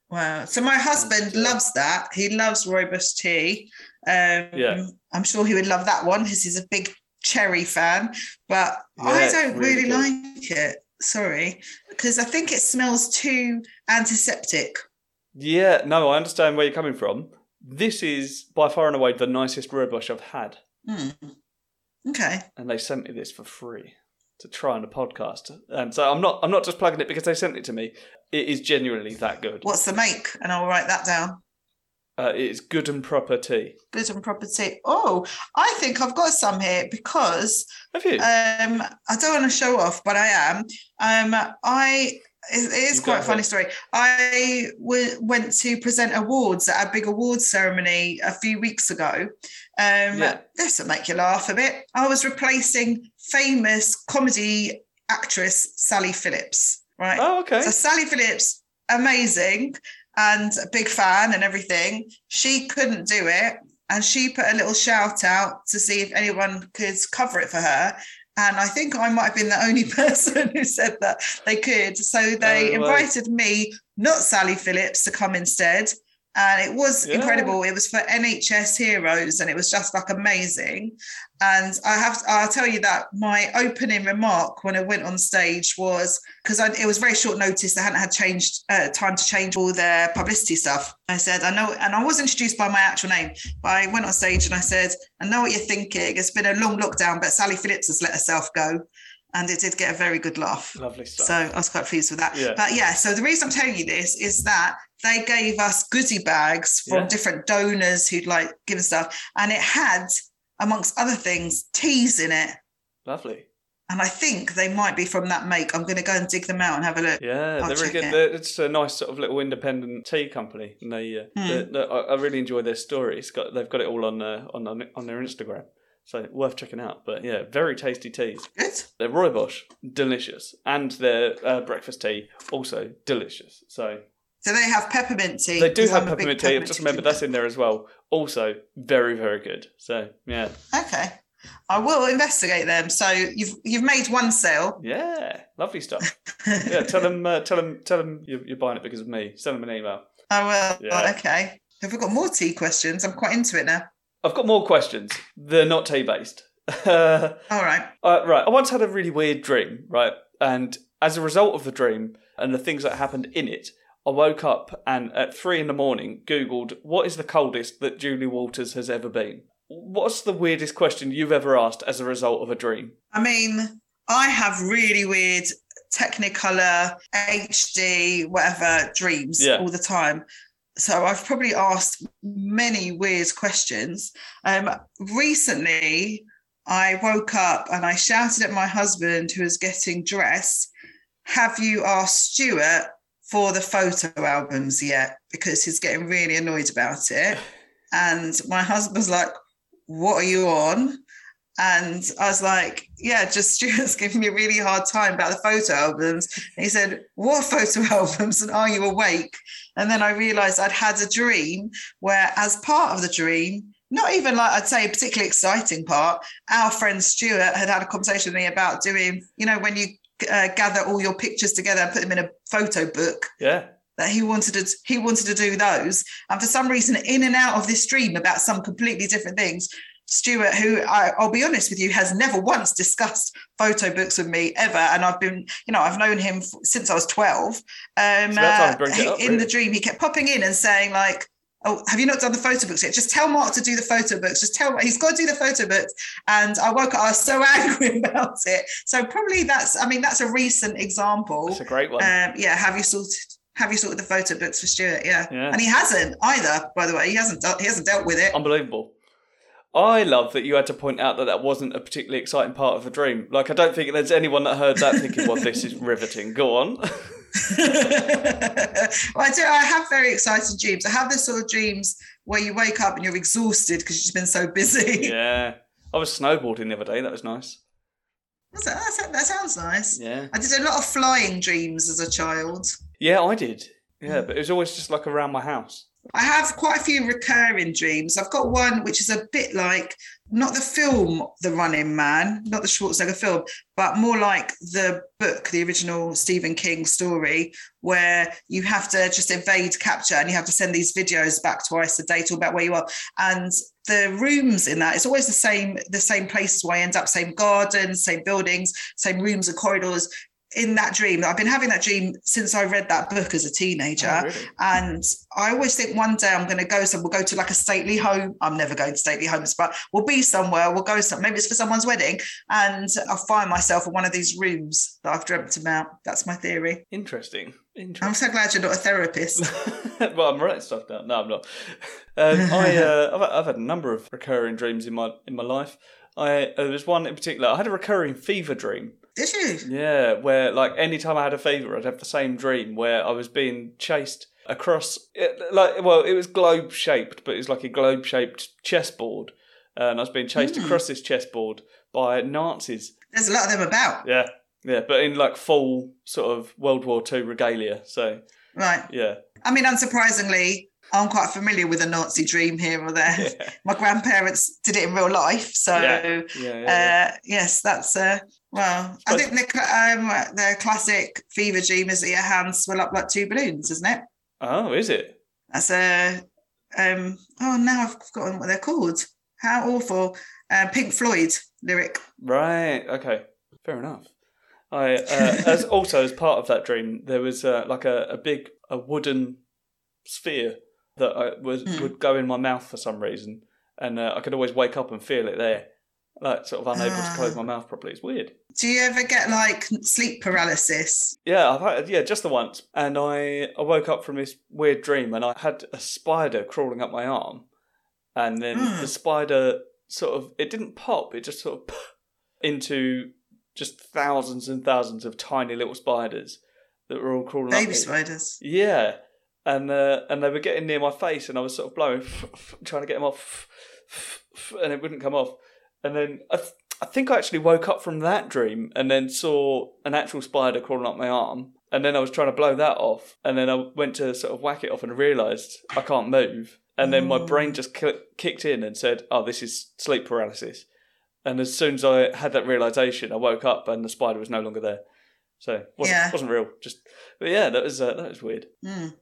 Wow. So my husband And, uh, loves that. He loves rooibos tea. Um, Yeah. I'm sure he would love that one because he's a big cherry fan. But I Yeah, it's don't really really, like it. Sorry, because I think it smells too antiseptic. Yeah, no, I understand where you're coming from. This is by far and away the nicest rooibos I've had, Hmm. Okay. and they sent me this for free to try on a podcast. Um, so I'm not I'm not just plugging it because they sent it to me. It is genuinely that good. What's the make? And I'll write that down. Uh, it is good and proper tea. Good and proper tea. Oh, I think I've got some here because Have you? um, I don't want to show off, but I am. Um, I it is quite a funny story. I w- went to present awards at a big awards ceremony a few weeks ago. Um, Yeah. This will make you laugh a bit. I was replacing famous comedy actress Sally Phillips. Right. oh, okay. So Sally Phillips, amazing and a big fan and everything. She couldn't do it. And she put a little shout out to see if anyone could cover it for her. And I think I might have been the only person who said that they could. So they way. invited me, not Sally Phillips, to come instead. And it was Yeah. incredible. It was for NHS Heroes and it was just like amazing. And I have, to, I'll tell you that my opening remark when I went on stage was because it was very short notice. They hadn't had changed uh, time to change all their publicity stuff. I said, I know, and I was introduced by my actual name, but I went on stage and I said, I know what you're thinking. It's been a long lockdown, but Sally Phillips has let herself go. And it did get a very good laugh. Lovely stuff. So I was quite pleased with that. Yeah. But yeah, so the reason I'm telling you this is that they gave us goodie bags from Yeah. different donors who'd like given stuff, and it had, amongst other things, teas in it. Lovely. And I think they might be from that make. I'm going to go and dig them out and have a look. Yeah, I'll they're really good. it. They're- It's a nice sort of little independent tea company, and they, uh, Hmm. they- I really enjoy their story. It's got they've got it all on uh, on on on their Instagram, so worth checking out. But yeah, very tasty teas. Good. Their rooibos, delicious, and their uh, breakfast tea also delicious. So So they have peppermint tea. they do have I'm a big peppermint tea. I've just tea remembered that's in there as well. Also very very good. So yeah, Okay. I will investigate them. So you've you've made one sale. yeah, lovely stuff. Yeah, tell them uh, tell them tell them you're, you're buying it because of me. Send them an email. I will. Yeah. Okay. Have we got more tea questions? I'm quite into it now. I've got more questions. They're not tea based. uh, All right. right. I once had a really weird dream, right? And as a result of the dream and the things that happened in it, I woke up and at three in the morning Googled what is the coldest that Julie Walters has ever been? What's the weirdest question you've ever asked as a result of a dream? I mean, I have really weird Technicolor, HD, whatever dreams Yeah. all the time. So I've probably asked many weird questions. Um, recently, I woke up and I shouted at my husband who was getting dressed, Have you asked Stuart for the photo albums yet? Because he's getting really annoyed about it. And my husband's like, What are you on? And I was like, yeah, just Stuart's giving me a really hard time about the photo albums. And he said, what photo albums and are you awake? And then I realized I'd had a dream where, as part of the dream, not even like I'd say a particularly exciting part, our friend Stuart had had a conversation with me about doing, you know, when you uh, gather all your pictures together and put them in a photo book Yeah. that he wanted to he wanted to do those and for some reason in and out of this dream about some completely different things Stuart, who I, I'll be honest with you, has never once discussed photo books with me ever, and I've been, you know, I've known him since I was twelve. Um, So that's how uh, he- up, in the dream, he kept popping in and saying like, "Oh, have you not done the photo books yet? Just tell Mark to do the photo books. Just tell he's got to do the photo books." And I woke up, I was so angry about it. So probably that's, I mean, that's a recent example. That's a great one. Um, yeah, have you sorted? Have you sorted the photo books for Stuart? Yeah. Yeah. and he hasn't either. By the way, he hasn't. He hasn't dealt with it. Unbelievable. I love that you had to point out that that wasn't a particularly exciting part of the dream. Like, I don't think there's anyone that heard that thinking, well, this is riveting. Go on. well, I do. I have very exciting dreams. I have this sort of dreams where you wake up and you're exhausted because you've been so busy. yeah. I was snowboarding the other day. That was nice. That's- that's- that sounds nice. Yeah. I did a lot of flying dreams as a child. Yeah, I did. Yeah, but it was always just like around my house. I have quite a few recurring dreams. I've got one which is a bit like not the film The Running Man, not the Schwarzenegger film, but more like the book, the original Stephen King story, where you have to just evade capture and you have to send these videos back twice a day to about where you are. And the rooms in that, it's always the same, the same places where I end up, same gardens, same buildings, same rooms and corridors. In that dream. I've been having that dream since I read that book as a teenager. Oh, really? And I always think one day I'm going to go somewhere. We'll go to like a stately home. I'm never going to stately homes, but we'll be somewhere. We'll go some. Maybe it's for someone's wedding, and I'll find myself in one of these rooms that I've dreamt about. That's my theory. Interesting. I'm so glad you're not a therapist. well, I'm writing stuff down. No, I'm not. Um, I, uh, I've, I've had a number of recurring dreams in my in my life. I uh, there was one in particular. I had a recurring fever dream. Did you? Yeah, where like anytime I had a fever, I'd have the same dream where I was being chased across, it, like well, it was globe shaped, but it was like a globe shaped chessboard, and I was being chased Hmm. across this chessboard by Nazis. There's a lot of them about. Yeah, yeah, but in like full sort of World War Two regalia. So Right. yeah, I mean, unsurprisingly, I'm quite familiar with a Nazi dream here or there. yeah, My grandparents did it in real life, so Yeah. yeah, yeah, yeah. uh, yes, that's uh, well. I think the um, the classic fever dream is that your hands swell up like two balloons, isn't it? Oh, is it? That's a um. Oh, now I've forgotten what they're called. How awful! Uh, Pink Floyd lyric. Right. Okay. Fair enough. I uh, as also as part of that dream, there was uh, like a, a big a wooden sphere that I was Hmm. would go in my mouth for some reason, and uh, I could always wake up and feel it there, like sort of unable to close Ah. my mouth properly. It's weird. Do you ever get like sleep paralysis? Yeah, I've had, yeah, just the once, and I I woke up from this weird dream, and I had a spider crawling up my arm, and then Hmm. the spider sort of it didn't pop, it just sort of into just thousands and thousands of tiny little spiders that were all crawling Baby up. Baby spiders. Yeah, and uh, and they were getting near my face, and I was sort of blowing, trying to get them off, and it wouldn't come off. And then I, th- I think I actually woke up from that dream, and then saw an actual spider crawling up my arm, and then I was trying to blow that off, and then I went to sort of whack it off, and realised I can't move, and then my Oh. brain just ki- kicked in and said, "Oh, this is sleep paralysis." And as soon as I had that realization, I woke up and the spider was no longer there. So wasn't Yeah. wasn't real. Just but yeah, that was uh, that was weird. Mm.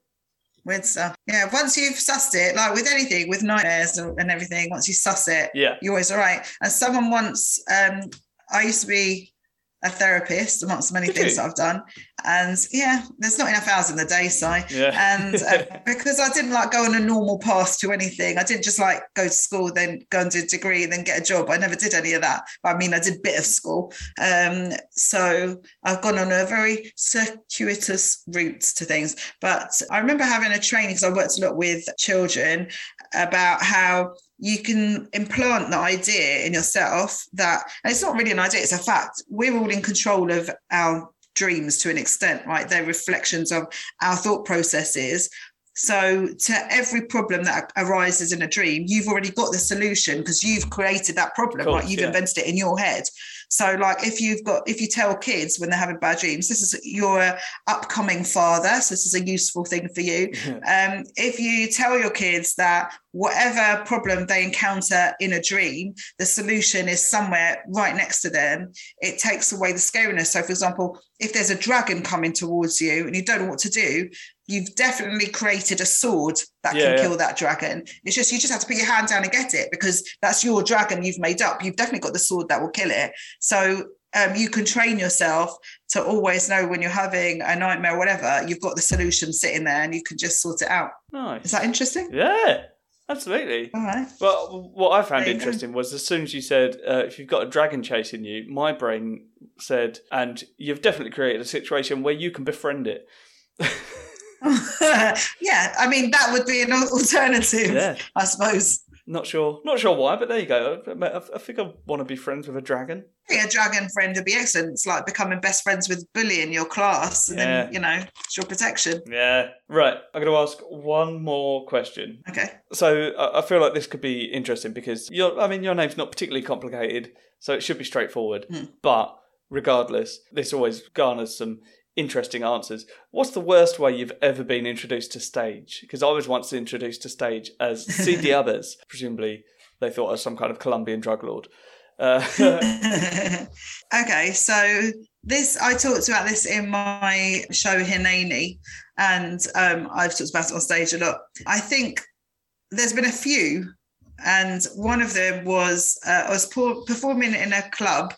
Weird stuff. Yeah, once you've sussed it, like with anything, with nightmares and everything, once you suss it, Yeah. you're always all right. And someone once, um, I used to be a therapist amongst many Did things you? that I've done. And yeah, there's not enough hours in the day, Si. Yeah. And uh, because I didn't like go on a normal path to anything, I didn't just like go to school, then go and do a degree, and then get a job. I never did any of that. But I mean, I did a bit of school. Um, so I've gone on a very circuitous route to things. But I remember having a training because I worked a lot with children about how you can implant the idea in yourself that it's not really an idea it's a fact. We're all in control of our dreams to an extent right? They're reflections of our thought processes. So to every problem that arises in a dream you've already got the solution because you've created that problem Course, right you've yeah. invented it in your head so like if you've got if you tell kids when they're having bad dreams this is your upcoming father so this is a useful thing for you um, if you tell your kids that whatever problem they encounter in a dream, the solution is somewhere right next to them, it takes away the scariness. So, for example, if there's a dragon coming towards you and you don't know what to do, you've definitely created a sword that Yeah, can yeah. kill that dragon. It's just you just have to put your hand down and get it because that's your dragon you've made up. You've definitely got the sword that will kill it. So um, you can train yourself to always know when you're having a nightmare or whatever, you've got the solution sitting there and you can just sort it out. Nice. Is that interesting? Yeah, absolutely. All right. But what I found you go. interesting was as soon as you said uh, if you've got a dragon chasing you, my brain said, and you've definitely created a situation where you can befriend it. yeah, I mean that would be an alternative, yeah, I suppose. not sure, not sure why, but there you go. I, I, I think I want to be friends with a dragon. Think a dragon friend would be excellent. It's like becoming best friends with Bully in your class, and Yeah. then you know it's your protection. Yeah, right. I'm going to ask one more question. Okay. So I I feel like this could be interesting because your, I mean, your name's not particularly complicated, so it should be straightforward. Hmm. But regardless, this always garners some interesting answers. What's the worst way you've ever been introduced to stage? Because I was once introduced to stage as CD others. Presumably, they thought I was some kind of Colombian drug lord. Uh, okay, so this I talked about this in my show Hineni, and um, I've talked about it on stage a lot. I think there's been a few, and one of them was uh, I was performing in a club,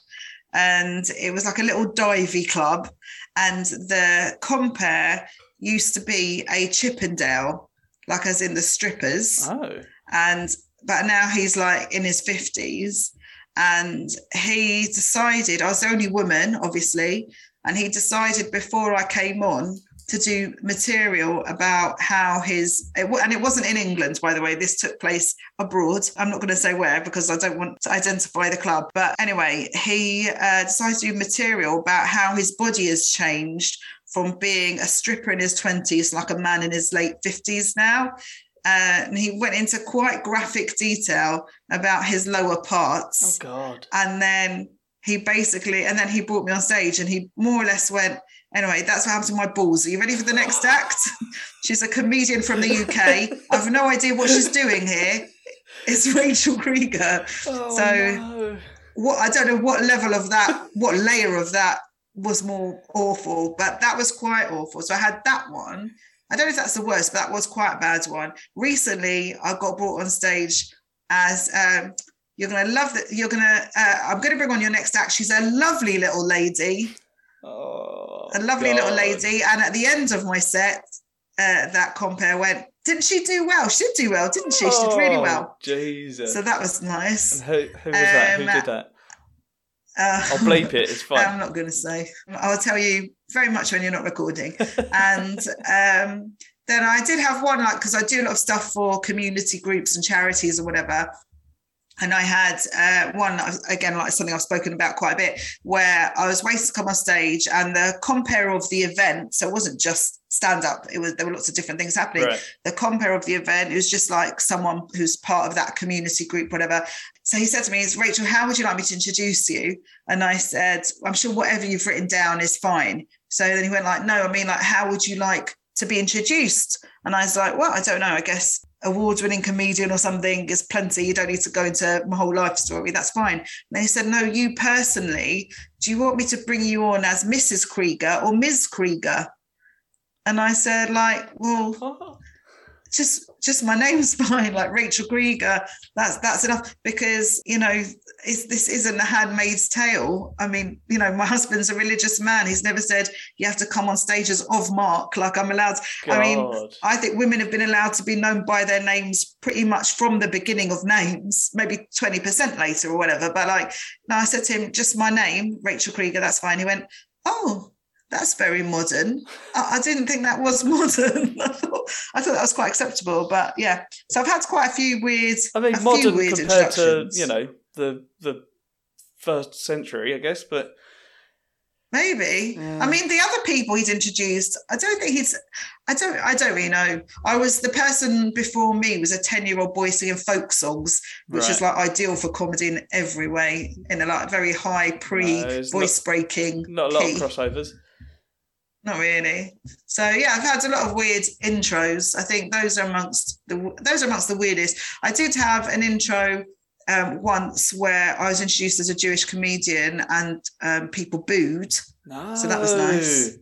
and it was like a little divey club, and the compere used to be a Chippendale, like as in the strippers, Oh. and but now he's like in his fifties, and he decided I was the only woman, obviously, and he decided before I came on to do material about how his it, and it wasn't in England by the way this took place abroad. I'm not going to say where because I don't want to identify the club. But anyway he uh, decided to do material about how his body has changed from being a stripper in his 20s like a man in his late 50s now. Uh, and he went into quite graphic detail about his lower parts. Oh God. and then he basically and then he brought me on stage and he more or less went anyway that's what happened to my balls. Are you ready for the next act? She's a comedian from the uk i've no idea what she's doing here. It's rachel creeger. Oh, So- no. what i don't know what level of that what layer of that was more awful but that was quite awful. So i had that one. I don't know if that's the worst but that was quite a bad one. Recently i got brought on stage as um, you're gonna love that you're gonna uh, i'm gonna bring on your next act. She's a lovely little lady Oh, a lovely little lady and at the end of my set uh, that compare went didn't she do well she did do well didn't she she did really Oh, well Jesus. so that was nice and who, who was that? Who Um, did that? uh, I'll bleep it. It's fine. I'm not going to say. I'll tell you very much when you're not recording. and um, then I did have one, like, because I do a lot of stuff for community groups and charities or whatever. And I had uh, one, again, like something I've spoken about quite a bit, where I was waiting to come on stage and the compare of the event. So it wasn't just stand up, it was there were lots of different things happening right. the compare of the event. It was just like someone who's part of that community group, whatever. So he said to me, "Is Rachel, how would you like me to introduce you? And I said, I'm sure whatever you've written down is fine. So then he went like, no, I mean, like, how would you like to be introduced? And I was like, well, I don't know. I guess award-winning comedian or something is plenty. You don't need to go into my whole life story. That's fine. And they said, no, you personally, do you want me to bring you on as Mrs. Creeger or Ms. Creeger? And I said, like, well, just just my name's fine like rachel creeger that's that's enough because you know it's, this isn't a handmaid's tale. I mean you know my husband's a religious man. He's never said you have to come on stages of mark like i'm allowed. God. I mean, i think women have been allowed to be known by their names pretty much from the beginning of names maybe 20% later or whatever. But like no i said to him just my name rachel creeger that's fine. He went oh that's very modern. I, I didn't think that was modern. I thought I thought that was quite acceptable. But yeah, so I've had quite a few weird. I mean, a few modern weird compared to you know the the first century, I guess. But Maybe. Yeah. I mean, the other people he'd introduced, I don't think he's. I don't. I don't really know. I was the person before me was a ten-year-old boy singing folk songs, which is like ideal for comedy in every way, in a like very high pre No, breaking. not a lot key. of crossovers. Not really. So yeah, I've had a lot of weird intros. I think those are amongst the those are amongst the weirdest. I did have an intro um, once where I was introduced as a Jewish comedian and um, people booed. No. So that was nice.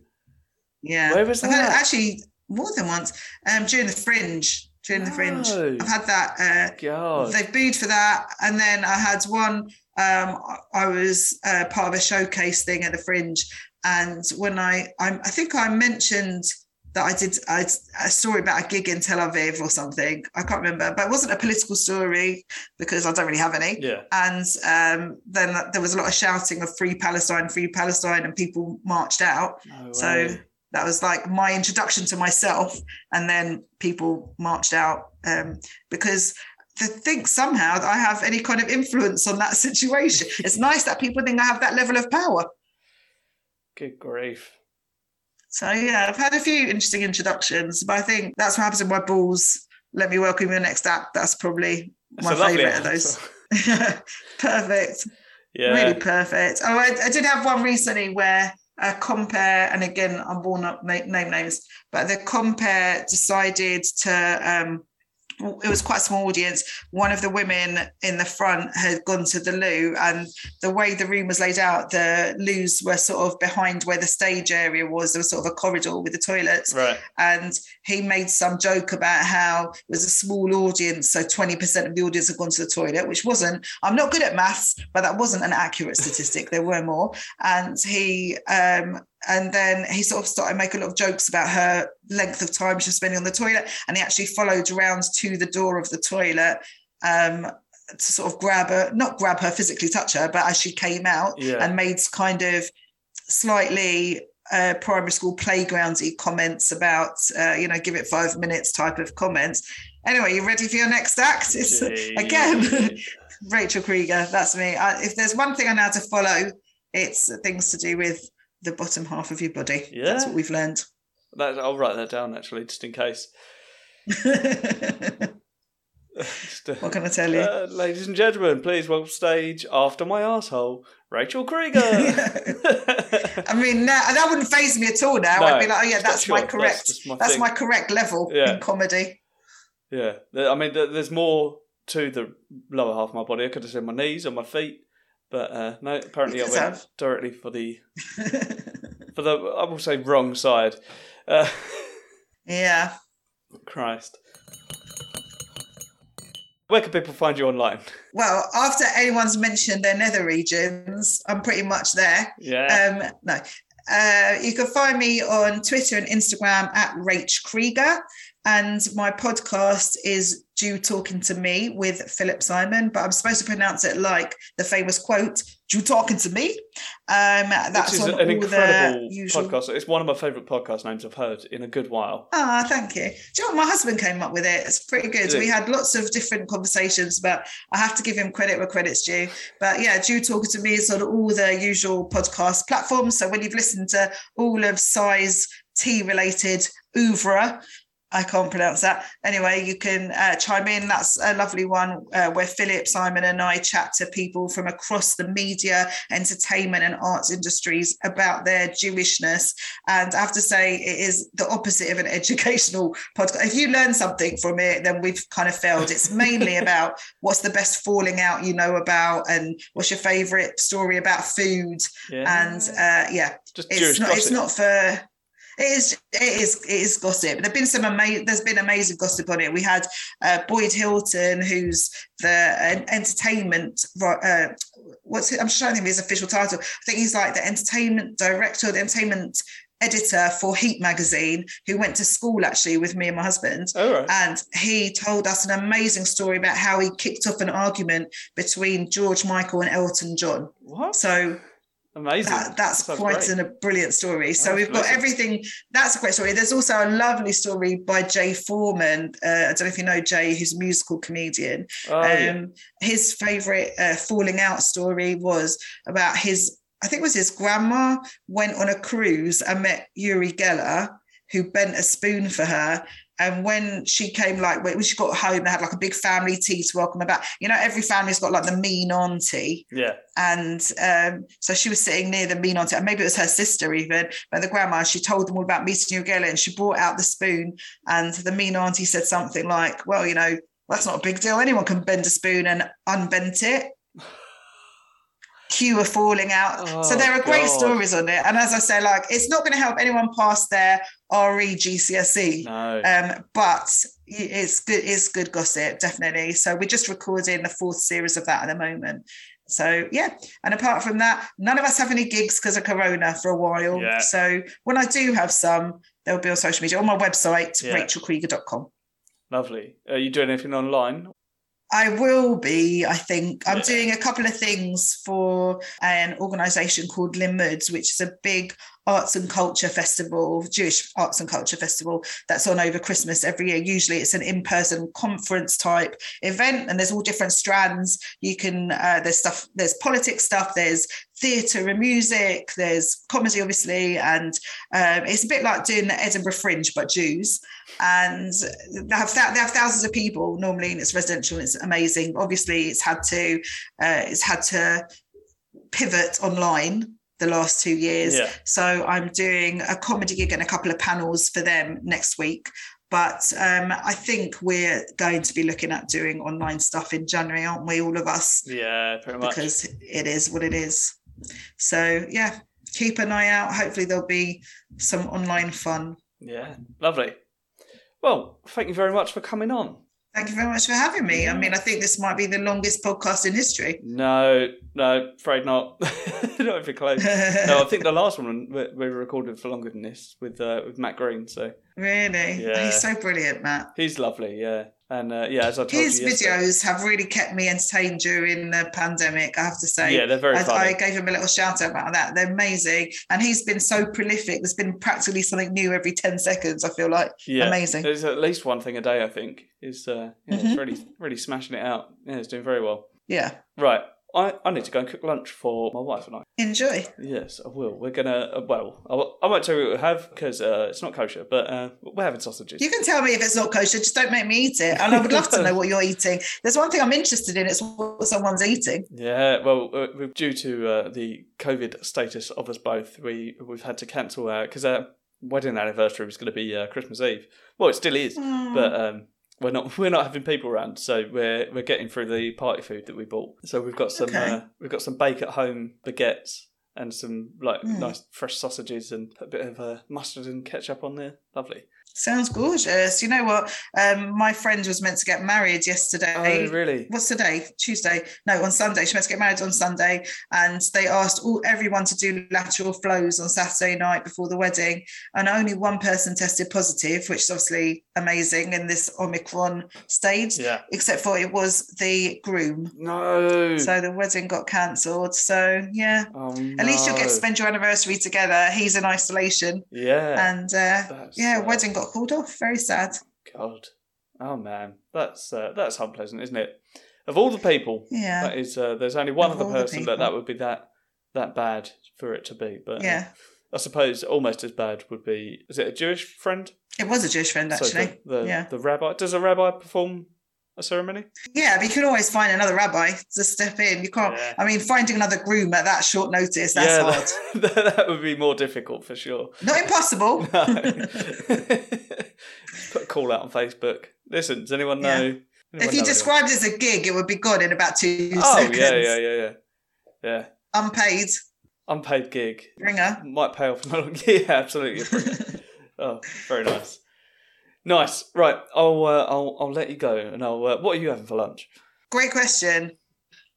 Yeah, Where was I've that? actually more than once um, during the Fringe. During the Fringe, I've had that. Uh, God. they booed for that, and then I had one. Um, I- I was uh, part of a showcase thing at the Fringe, and when I, I, I think I mentioned that I did a story about a gig in Tel Aviv or something. I can't remember, but it wasn't a political story because I don't really have any. yeah. And um, then there was a lot of shouting of "Free Palestine, Free Palestine," and people marched out. So that was like my introduction to myself and then people marched out um, because to think somehow that i have any kind of influence on that situation it's nice that people think i have that level of power Good grief. so yeah i've had a few interesting introductions but i think that's what happens in my balls let me welcome your next app. that's probably my lovely favorite of those perfect Yeah. really perfect. Oh, I, I did have one recently where a compare, and again, I'm born up name names, but the compare decided to. Um, it was quite a small audience. One of the women in the front had gone to the loo, and the way the room was laid out, the loos were sort of behind where the stage area was. There was sort of a corridor with the toilets Right. and he made some joke about how it was a small audience, so 20% of the audience had gone to the toilet, which wasn't, I'm not good at maths, but that wasn't an accurate statistic. There were more. And he um, and then he sort of started making a lot of jokes about her length of time she was spending on the toilet. And he actually followed around to the door of the toilet um, to sort of grab her, not grab her, physically touch her, but as she came out Yeah. and made kind of slightly uh, primary school playgroundsy comments about, uh, you know, give it five minutes type of comments. Anyway, you ready for your next act? It's again Rachel Creeger. That's me. I, if there's one thing I know how to follow, it's things to do with the bottom half of your body. Yeah. That's what we've learned. That, I'll write that down actually, just in case. what Just, uh, can I tell you? uh, ladies and gentlemen, please welcome stage after my asshole, Rachel Creeger. I mean, that wouldn't phase me at all now. No, I'd be like, oh yeah, that's not my correct. that's just my That's my correct level Yeah. in comedy. yeah, I mean, there's more to the lower half of my body. I could have said my knees or my feet, but uh, no. Apparently, I went have. directly for the for the I will say wrong side. Uh, yeah. Christ. Where can people find you online? Well, after anyone's mentioned their nether regions, I'm pretty much there. Yeah. Um, no. Uh, you can find me on Twitter and Instagram at Rach Creeger. And my podcast is Jew Talking to Me with Philip Simon, but I'm supposed to pronounce it like the famous quote, Jew Talking to Me. Um, that's Which is on an all incredible the usual. podcast. It's one of my favourite podcast names I've heard in a good while. Ah, thank you. Do you know what? My husband came up with it. It's pretty good. It? We had lots of different conversations, but I have to give him credit where credit's due. But yeah, Jew Talking to Me is on all the usual podcast platforms. So when you've listened to all of Si's tea related oeuvre, I can't pronounce that. Anyway, you can uh, chime in. That's a lovely one uh, where Philip, Simon, and I chat to people from across the media, entertainment, and arts industries about their Jewishness. And I have to say, it is the opposite of an educational podcast. If you learn something from it, then we've kind of failed. It's mainly about what's the best falling out you know about, and what's your favorite story about food. Yeah. And uh, yeah, just it's Jewish not. gossip. It's not for. It is. It is. It is gossip. There've been some amazing. There's been amazing gossip on it. We had uh, Boyd Hilton, who's the uh, entertainment. Uh, what's it? I'm just trying to think of his official title. I think he's like the entertainment director, the entertainment editor for Heat magazine, who went to school actually with me and my husband. All right. And he told us an amazing story about how he kicked off an argument between George Michael and Elton John. what? So Amazing. that, that's Sounds quite great. an, a brilliant story. So Oh, we've got amazing. everything. That's a great story. There's also a lovely story by Jay Foreman. Uh, I don't know if you know Jay, who's a musical comedian. Oh, yeah. um, His favourite uh, falling out story was about his, I think it was his grandma went on a cruise and met Uri Geller, who bent a spoon for her. And when she came, like when she got home, they had like a big family tea to welcome her back. You know, every family's got like the mean auntie Yeah. and um, so she was sitting near the mean auntie, and maybe it was her sister even, but the grandma, she told them all about meeting Uri Geller and she brought out the spoon and the mean auntie said something like, well, you know, that's not a big deal. Anyone can bend a spoon and unbent it. Cue a falling out. so Oh, there are great God. stories on it. And as I say, like, it's not going to help anyone pass their RE GCSE No. um, but it's good. It's good gossip, definitely. So we're just recording the fourth series of that at the moment. So yeah, and apart from that, none of us have any gigs because of Corona for a while. Yeah. So when I do have some, they'll be on social media on my website, Yeah. rachelcreeger.com. Lovely. Are you doing anything online? I will be, I think. I'm Yeah. doing a couple of things for an organization called Limmud, which is a big arts and culture festival, Jewish arts and culture festival that's on over Christmas every year. Usually it's an in-person conference type event and there's all different strands. You can, uh, there's stuff, there's politics stuff, there's theatre and music, there's comedy, obviously. And um, it's a bit like doing the Edinburgh Fringe, but Jews and they have thou- they have thousands of people normally and it's residential it's amazing obviously it's had to uh, it's had to pivot online the last two years Yeah. so i'm doing a comedy gig and a couple of panels for them next week but um, i think we're going to be looking at doing online stuff in january aren't we all of us Yeah, pretty much. because it is what it is so yeah keep an eye out hopefully there'll be some online fun Yeah, lovely. Well, thank you very much for coming on. Thank you very much for having me. I mean, I think this might be the longest podcast in history. No, no, afraid not. not even close. no, I think the last one we we recorded for longer than this with uh, with Matt Green. So Really? Yeah. He's so brilliant, Matt. he's lovely. Yeah, and uh, yeah, as I told His you, videos have really kept me entertained during the pandemic, I have to say. Yeah, they're very I, funny. I gave him a little shout out about that. They're amazing. And he's been so prolific. There's been practically something new every 10 seconds, I feel like. yeah, amazing. There's at least one thing a day. I think is uh, yeah, Mhm. really really smashing it out. Yeah, it's doing very well. Yeah. Right, I, I need to go and cook lunch for my wife and I. Enjoy. Yes, I will. We're gonna. Uh, well, I, I won't tell you what we have because uh, it's not kosher, but uh, we're having sausages. You can tell me if it's not kosher, just don't make me eat it. And I would love to know what you're eating. There's one thing I'm interested in, it's what someone's eating. Yeah, well, uh, due to uh, the COVID status of us both, we we've had to cancel our because our wedding anniversary was going to be uh, Christmas Eve. Well, it still is, Hmm. but um, we're not we're not having people around, so we're we're getting through the party food that we bought. So we've got some Okay. uh, we've got some bake at home baguettes and some like Mm. nice fresh sausages and a bit of uh, mustard and ketchup on there. Lovely. Sounds gorgeous. You know what? Um, my friend was meant to get married yesterday. Oh, really? What's today? Tuesday? No, on Sunday. She meant to get married on Sunday, and they asked all everyone to do lateral flows on Saturday night before the wedding, and only one person tested positive, which is obviously amazing in this Omicron stage. Yeah. Except for it was the groom, No. so the wedding got cancelled. So yeah, oh, at least you'll get to spend your anniversary together. He's in isolation, Yeah. and uh, yeah, wedding got called off. Very sad. God. Oh man, that's uh, that's unpleasant, isn't it? Of all the people, Yeah. that is. Uh, there's only one Of other person that that would be that that bad for it to be. But uh, Yeah. I suppose almost as bad would be. Is it a Jewish friend? It was a Jewish friend, So actually. the, the, yeah. the rabbi. Does a rabbi perform a ceremony? Yeah, but you can always find another rabbi to step in. You can't. Yeah. I mean, finding another groom at that short notice, that's yeah, hard. That, that would be more difficult for sure. Not impossible. No. Put a call out on Facebook. Listen, does anyone Yeah. know? anyone if you described it as a gig, it would be gone in about two Oh seconds. yeah, yeah, yeah, yeah, yeah. Unpaid Unpaid gig ringer. might pay off. yeah, absolutely. oh, very nice. Nice. Right, I'll uh, I'll I'll let you go, and I'll. Uh, what are you having for lunch? Great question.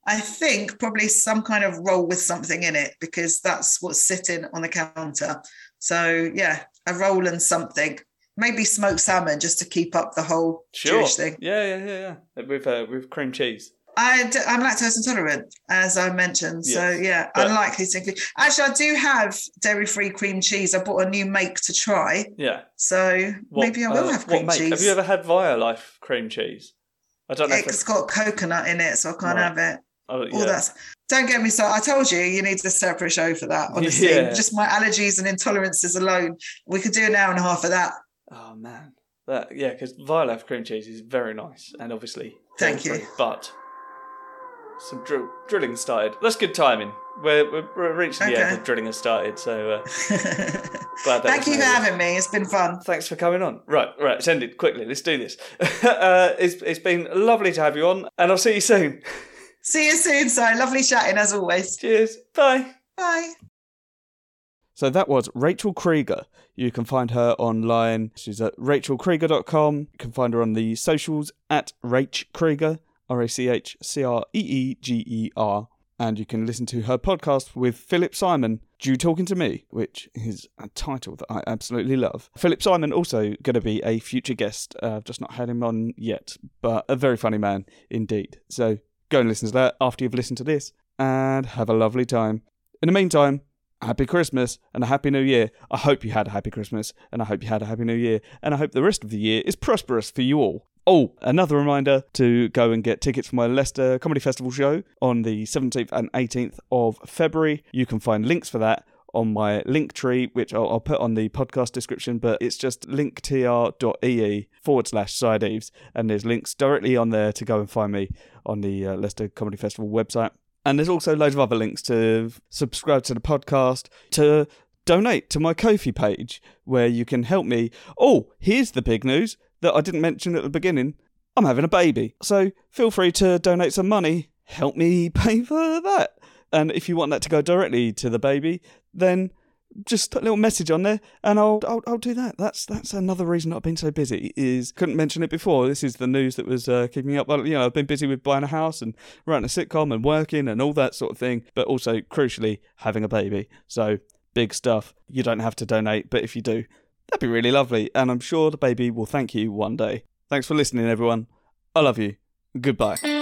I think probably some kind of roll with something in it because that's what's sitting on the counter. So yeah, a roll and something. Maybe smoked salmon just to keep up the whole Sure. Jewish thing. Yeah, yeah, yeah, yeah. With uh, with cream cheese. I d- I'm lactose intolerant, as I mentioned. So yeah, but- unlikely to include. Actually, I do have dairy-free cream cheese. I bought a new make to try, Yeah. so What, maybe I will uh, have cream cheese. Have you ever had Violife cream cheese? I don't know if It's got coconut in it, so I can't Right. have it. Oh, All yeah. that's. Don't get me started. I told you you need a separate show for that. Honestly, Yeah. just my allergies and intolerances alone, we could do an hour and a half of that. Oh man, that yeah, because Violife cream cheese is very nice, and obviously. Thank you. But some drill, drilling started. That's good timing. We're we're, we're reaching the end Okay. of drilling has started, so uh, glad that Thank you for having me. It's been fun. Thanks for coming on. Right, right, it's ended quickly. Let's do this. uh, it's, it's been lovely to have you on, and I'll see you soon. See you soon, Si. Lovely chatting as always. Cheers. Bye. Bye. So that was Rachel Creeger. You can find her online. She's at rachelcreeger.com. You can find her on the socials at Rach Creeger, R A C H C R E E G E R. And you can listen to her podcast with Philip Simon, Jew Talking to Me, which is a title that I absolutely love. Philip Simon also going to be a future guest. Uh, I've just not had him on yet, but a very funny man indeed. So go and listen to that after you've listened to this and have a lovely time. In the meantime, Happy Christmas and a Happy New Year. I hope you had a Happy Christmas and I hope you had a Happy New Year and I hope the rest of the year is prosperous for you all. Oh, another reminder to go and get tickets for my Leicester Comedy Festival show on the 17th and 18th of February. You can find links for that on my Linktree, which I'll, I'll put on the podcast description, but it's just linktr.ee forward slash sideaves, and there's links directly on there to go and find me on the uh, Leicester Comedy Festival website. And there's also loads of other links to subscribe to the podcast, to donate to my Ko-fi page, where you can help me. Oh, here's the big news that I didn't mention at the beginning. I'm having a baby. So feel free to donate some money. Help me pay for that. And if you want that to go directly to the baby, then just put a little message on there, and I'll, I'll I'll do that. That's that's another reason I've been so busy. Is couldn't mention it before. This is the news that was uh, keeping up. You know, I've been busy with buying a house and writing a sitcom and working and all that sort of thing. But also, crucially, having a baby. So big stuff. You don't have to donate, but if you do, that'd be really lovely. And I'm sure the baby will thank you one day. Thanks for listening, everyone. I love you. Goodbye.